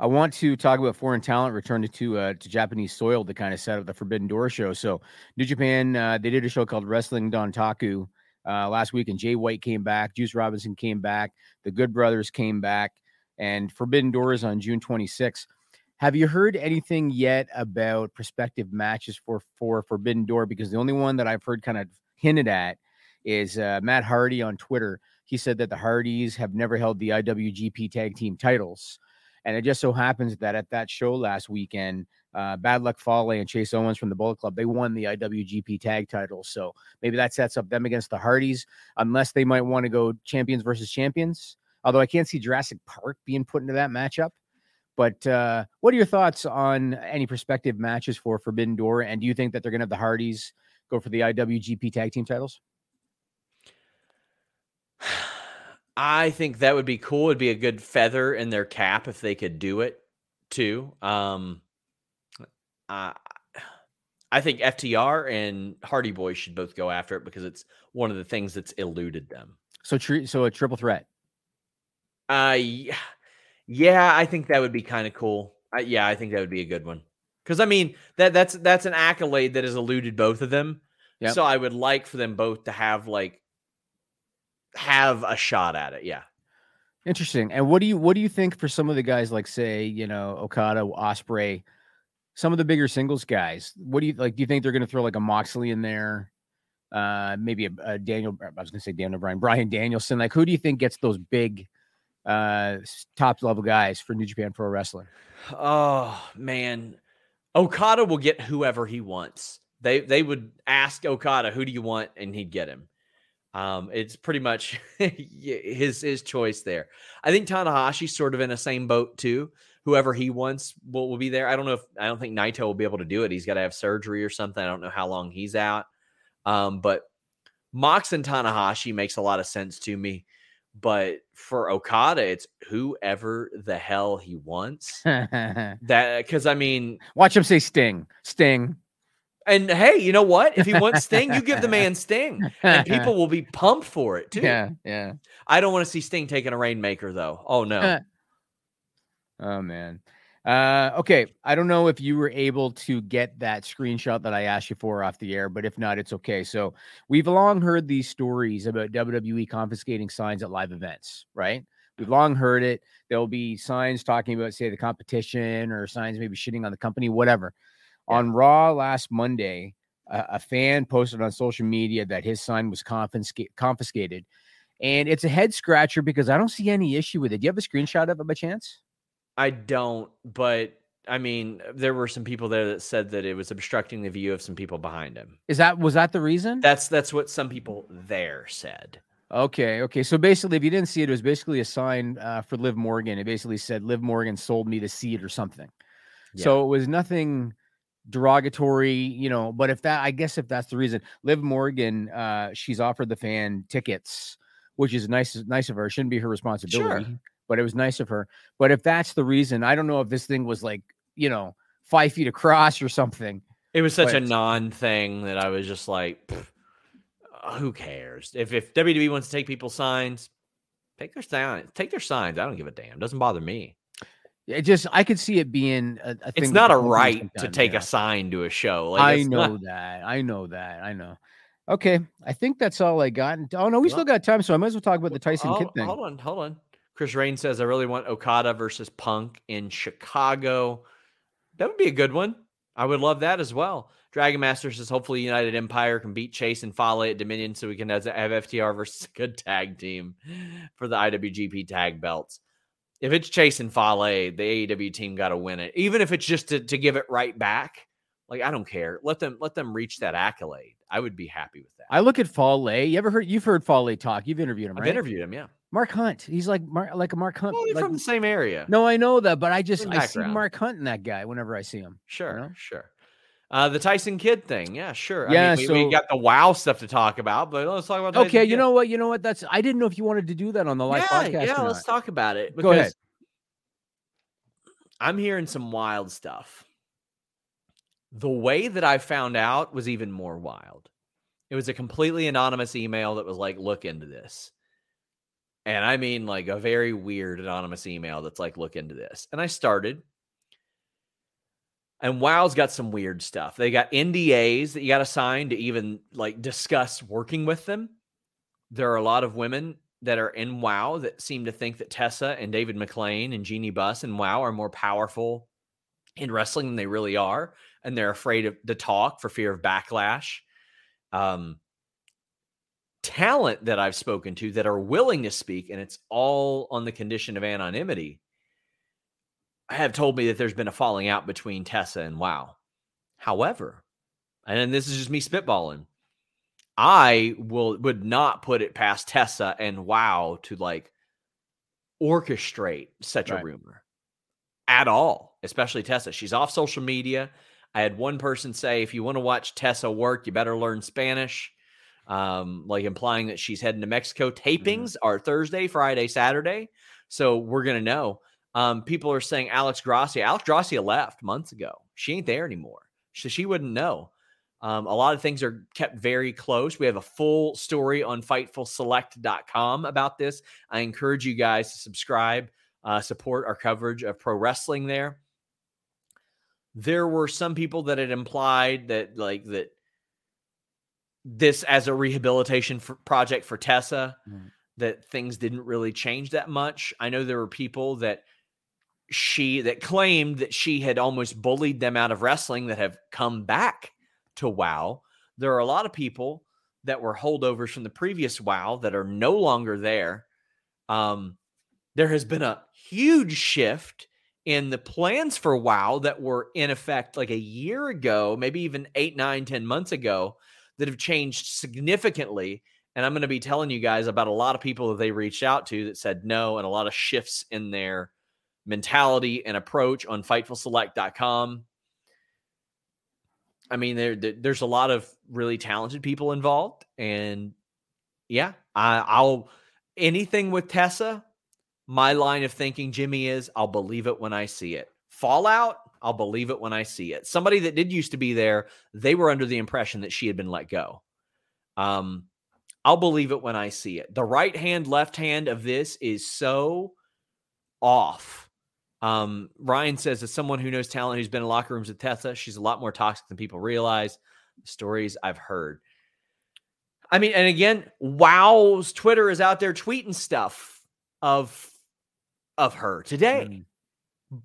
I want to talk about foreign talent returning to uh, to Japanese soil to kind of set up the Forbidden Door show. So New Japan, uh, they did a show called Wrestling Dontaku uh, last week, and Jay White came back, Juice Robinson came back, the Good Brothers came back, and Forbidden Door is on June 26th. Have you heard anything yet about prospective matches for for Forbidden Door? Because the only one that I've heard kind of hinted at is uh, Matt Hardy on Twitter. He said that the Hardys have never held the IWGP Tag Team titles. And it just so happens that at that show last weekend, uh, Bad Luck Fale and Chase Owens from the Bullet Club, they won the IWGP tag titles. So maybe that sets up them against the Hardys, unless they might want to go champions versus champions. Although I can't see Jurassic Park being put into that matchup. But uh, what are your thoughts on any prospective matches for Forbidden Door? And do you think that they're going to have the Hardys go for the IWGP tag team titles? I think that would be cool. It'd be a good feather in their cap if they could do it too. Um, I, I think FTR and Hardy Boys should both go after it because it's one of the things that's eluded them. So, tr- so a triple threat. Uh, yeah, I think that would be kind of cool. Uh, yeah, I think that would be a good one. Because I mean that that's that's an accolade that has eluded both of them. Yep. So I would like for them both to have like have a shot at it. Yeah. Interesting. And what do you what do you think for some of the guys like say, you know, Okada, Ospreay, some of the bigger singles guys? What do you like? Do you think they're going to throw like a Moxley in there? Uh, maybe a, a Daniel. I was going to say Daniel Bryan, Bryan Danielson. Like, who do you think gets those big, uh, top level guys for New Japan Pro Wrestling? Oh man, Okada will get whoever he wants. They they would ask Okada, "Who do you want?" and he'd get him. Um, it's pretty much his his choice there. I think Tanahashi's sort of in the same boat too. Whoever he wants will, will be there. I don't know if I don't think Naito will be able to do it. He's got to have surgery or something. I don't know how long he's out. Um, but Mox and Tanahashi makes a lot of sense to me. But for Okada, it's whoever the hell he wants. that because I mean, watch him say Sting, Sting. And hey, you know what? If he wants Sting, you give the man Sting, and people will be pumped for it too. Yeah, yeah. I don't want to see Sting taking a Rainmaker though. Oh no. oh man. Uh, okay, I don't know if you were able to get that screenshot that I asked you for off the air, but if not, it's okay. So we've long heard these stories about WWE confiscating signs at live events, right? We've long heard it. There'll be signs talking about, say, the competition or signs maybe shitting on the company, whatever. Yeah. On Raw last Monday, a, a, fan posted on social media that his sign was confisca- confiscated. And it's a head scratcher because I don't see any issue with it. Do you have a screenshot of it by chance? I don't, but I mean, there were some people there that said that it was obstructing the view of some people behind him. Is that was that the reason? That's that's what some people there said. Okay, okay. So basically, if you didn't see it, it was basically a sign uh, for Liv Morgan. It basically said Liv Morgan sold me the seat or something. Yeah. So it was nothing derogatory, you know. But if that, I guess, if that's the reason, Liv Morgan, uh, she's offered the fan tickets, which is nice, nice of her. It shouldn't be her responsibility. Sure but it was nice of her. But if that's the reason, I don't know if this thing was like, you know, five feet across or something. It was such but, a non thing that I was just like, who cares? If if WWE wants to take people's signs, take their signs. Take their signs. I don't give a damn. It doesn't bother me. It just I could see it being a, a It's not a right to take yeah. a sign to a show. Like, I know not... that. I know that. I know. Okay, I think that's all I got. Oh no, we well, still got time, so I might as well talk about the Tyson Kidd thing. Hold on, hold on. Chris Rain says, I really want Okada versus Punk in Chicago. That would be a good one. I would love that as well. Dragon Master says, hopefully United Empire can beat Chase and Fale at Dominion so we can have FTR versus a good tag team for the IWGP tag belts. If it's Chase and Fale, the AEW team got to win it. Even if it's just to, to give it right back. Like, I don't care. Let them let them reach that accolade. I would be happy with that. I look at Fale. You ever heard you've heard Fale talk. You've interviewed him, right? I've interviewed him, yeah. Mark Hunt. He's like Mark, like a Mark Hunt. Well, like, from the same area. No, I know that, but I just I see Mark Hunt in that guy whenever I see him. Sure, you know? sure. Uh, the Tyson Kidd thing, yeah, sure. Yeah, I mean, we, so, we, got the wow stuff to talk about, but let's talk about. Tyson okay, Kidd. you know what? You know what? That's I didn't know if you wanted to do that on the live yeah, podcast. Yeah, let's talk about it. Go ahead. I'm hearing some wild stuff. The way that I found out was even more wild. It was a completely anonymous email that was like, "Look into this." And I mean like a very weird anonymous email that's like, look into this. And I started. And WoW's got some weird stuff. They got NDAs that you got to sign to even like discuss working with them. There are a lot of women that are in WoW that seem to think that Tessa and David McLane and Jeanie Buss and WoW are more powerful in wrestling than they really are. And they're afraid of to talk for fear of backlash. Um, talent that I've spoken to that are willing to speak, and it's all on the condition of anonymity, have told me that there's been a falling out between Tessa and Wow. However, and this is just me spitballing, I will would not put it past Tessa and Wow to like orchestrate such right. a rumor at all, especially Tessa. She's off social media. I had one person say, if you want to watch Tessa work, you better learn Spanish um, like implying that she's heading to Mexico. Mm-hmm. Tapings mm-hmm. are Thursday, Friday, Saturday. So we're going to know. Um, people are saying Alex Gracia. Alex Gracia left months ago. She ain't there anymore. So she wouldn't know. Um, a lot of things are kept very close. We have a full story on FightfulSelect.com about this. I encourage you guys to subscribe, uh, support our coverage of pro wrestling there. There were some people that had implied that, like, that this as a rehabilitation for, project for Tessa, mm. that things didn't really change that much. I know there were people that she that claimed that she had almost bullied them out of wrestling that have come back to WoW. There are a lot of people that were holdovers from the previous WoW that are no longer there. Um, there has been a huge shift in the plans for WoW that were in effect like a year ago, maybe even eight, nine, ten months ago, that have changed significantly. And I'm going to be telling you guys about a lot of people that they reached out to that said no, and a lot of shifts in their mentality and approach on FightfulSelect.com. I mean, there, there's a lot of really talented people involved, and yeah, I, I'll anything with Tessa. My line of thinking, Jimmy, is I'll believe it when I see it. Fallout, I'll believe it when I see it. Somebody that did used to be there, they were under the impression that she had been let go. Um, I'll believe it when I see it. The right hand, left hand of this is so off. Um, Ryan says, as someone who knows talent who's been in locker rooms with Tessa, she's a lot more toxic than people realize. The stories I've heard. I mean, and again, Wow's Twitter is out there tweeting stuff of of her today. Mm.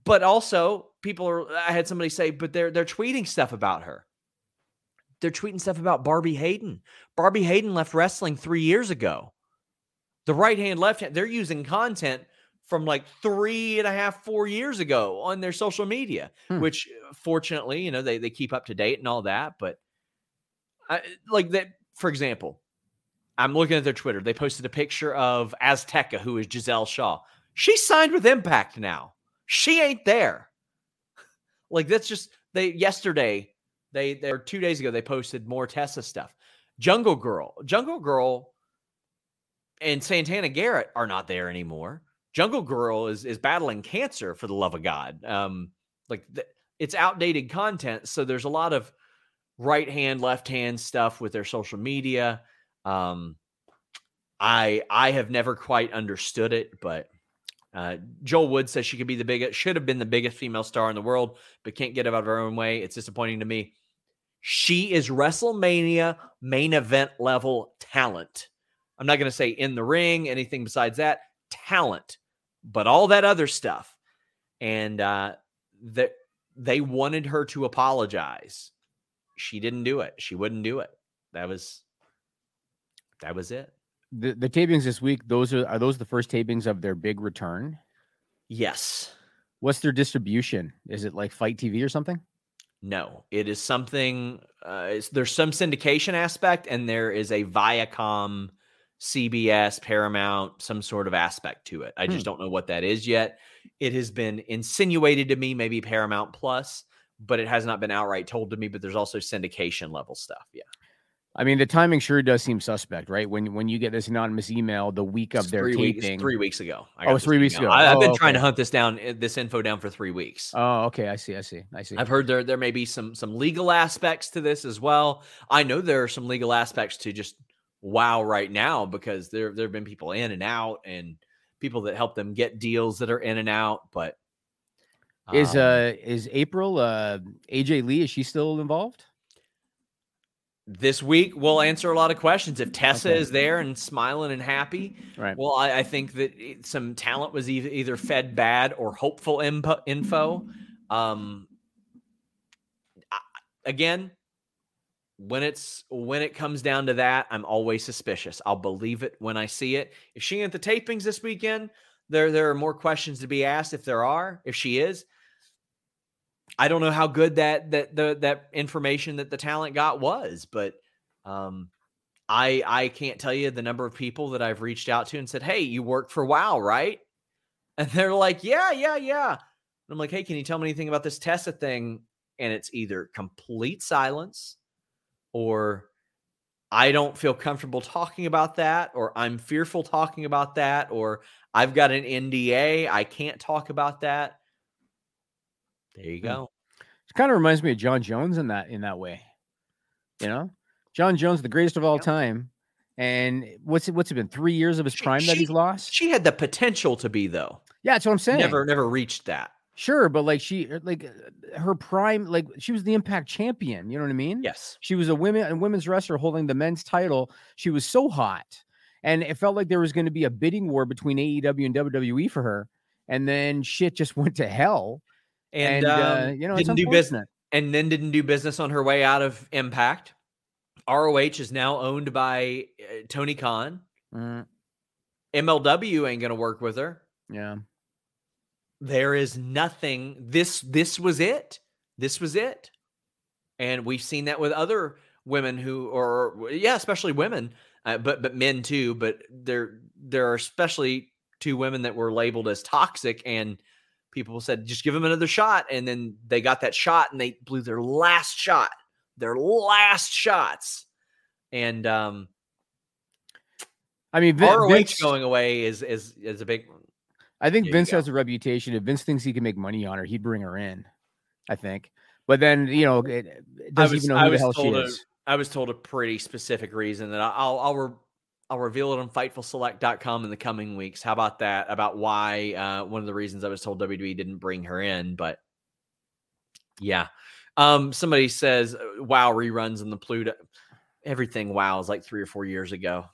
But also, people are I had somebody say, but they're they're tweeting stuff about her. They're tweeting stuff about Barbie Hayden. Barbie Hayden left wrestling three years ago. The right hand, left hand, they're using content from like three and a half, four years ago on their social media, hmm. which uh, fortunately, you know, they, they keep up to date and all that. But I, like that, for example, I'm looking at their Twitter. They posted a picture of Azteca, who is Giselle Shaw. She signed with Impact now. She ain't there. Like that's just they yesterday, they they or two days ago, they posted more Tessa stuff. Jungle Girl, Jungle Girl and Santana Garrett are not there anymore. Jungle Girl is is battling cancer for the love of God. Um, like th- it's outdated content, so there's a lot of right hand, left hand stuff with their social media. Um, I I have never quite understood it, but uh, Joel Wood says she could be the biggest, should have been the biggest female star in the world, but can't get out of her own way. It's disappointing to me. She is WrestleMania main event level talent. I'm not going to say in the ring, anything besides that, talent, but all that other stuff. And uh, that they wanted her to apologize. She didn't do it. She wouldn't do it. That was that was it. The the tapings this week, those are are those the first tapings of their big return? Yes. What's their distribution? Is it like Fight TV or something? No, it is something. Uh, there's some syndication aspect, and there is a Viacom, CBS, Paramount, some sort of aspect to it. I just hmm. don't know what that is yet. It has been insinuated to me, maybe Paramount Plus, but it has not been outright told to me. But there's also syndication level stuff. Yeah. I mean, the timing sure does seem suspect, right? When when you get this anonymous email the week of their three taping, weeks, three weeks ago. oh, three weeks ago. I, have oh, been okay. trying to hunt this down, eh, this info down for three weeks. Oh, okay. I see. I see. I see. I've heard there there may be some some legal aspects to this as well. I know there are some legal aspects to just wow right now because there there have been people in and out and people that help them get deals that are in and out. But um, is uh is April uh AJ Lee is she still involved? this week we'll answer a lot of questions. If Tessa okay. is there and smiling and happy, right? Well, I, I think that some talent was either, either fed bad or hopeful info. info. Um, I, again, when it's when it comes down to that, I'm always suspicious. I'll believe it when I see it. If she ain't the tapings this weekend, there there are more questions to be asked. If there are, if she is, I don't know how good that that the that information that the talent got was, but um, I I can't tell you the number of people that I've reached out to and said, "Hey, you work for Wow, right?" And they're like, "Yeah, yeah, yeah." And I'm like, "Hey, can you tell me anything about this Tessa thing?" And it's either complete silence, or I don't feel comfortable talking about that, or I'm fearful talking about that, or I've got an NDA, I can't talk about that. There you hmm. go. It kind of reminds me of Jon Jones in that in that way. You know, Jon Jones, the greatest of all time. And what's it? What's it been? Three years of his prime she, that he's lost. She had the potential to be though. Yeah, that's what I'm saying. Never, never reached that. Sure, but like she, uh, like uh, her prime, like she was the Impact champion. You know what I mean? Yes. She was a women and women's wrestler holding the men's title. She was so hot, and it felt like there was going to be a bidding war between AEW and WWE for her. And then shit just went to hell and, and uh, um, you know didn't do business, and then didn't do business on her way out of Impact. ROH is now owned by uh, Tony Khan. Mm. MLW ain't gonna work with her. Yeah, there is nothing. This this was it. This was it, and we've seen that with other women who, or yeah, especially women uh, but but men too. But there there are especially two women that were labeled as toxic, and people said just give them another shot, and then they got that shot and they blew their last shot, their last shots, and um. I mean, Vin, ROH Vince, going away is is is a big. I think There you Vince has a reputation. If Vince thinks he can make money on her, he'd bring her in. I think, but then you know, it, it doesn't was- even know who the hell she a- is. I was told a pretty specific reason that I'll I'll re- I'll reveal it on FightfulSelect.com in the coming weeks. How about that? About why uh, one of the reasons I was told WWE didn't bring her in, but yeah. Um, somebody says uh, WoW reruns in the Pluto. Everything WoW is like three or four years ago.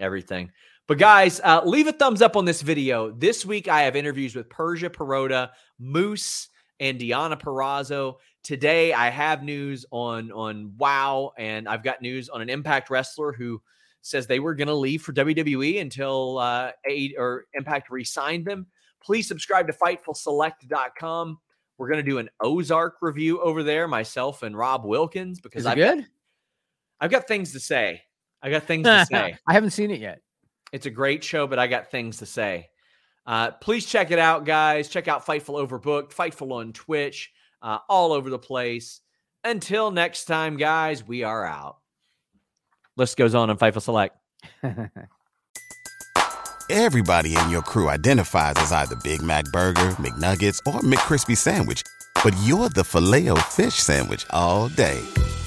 Everything. But guys, uh, leave a thumbs up on this video. This week I have interviews with Persia Pirotta, Moose, and Deonna Purrazzo. Today I have news on on WoW, and I've got news on an Impact wrestler who says they were going to leave for WWE until uh, or Impact re-signed them. Please subscribe to FightfulSelect.com. We're going to do an Ozark review over there, myself and Rob Wilkins, because I've good? I've got things to say. I got things to say. I haven't seen it yet. It's a great show, but I got things to say. Uh, please check it out, guys. Check out Fightful Overbooked, Fightful on Twitch, uh, all over the place. Until next time, guys, we are out. List goes on on Fightful Select. Everybody in your crew identifies as either Big Mac Burger, McNuggets, or McCrispy Sandwich. But you're the filet fish Sandwich all day.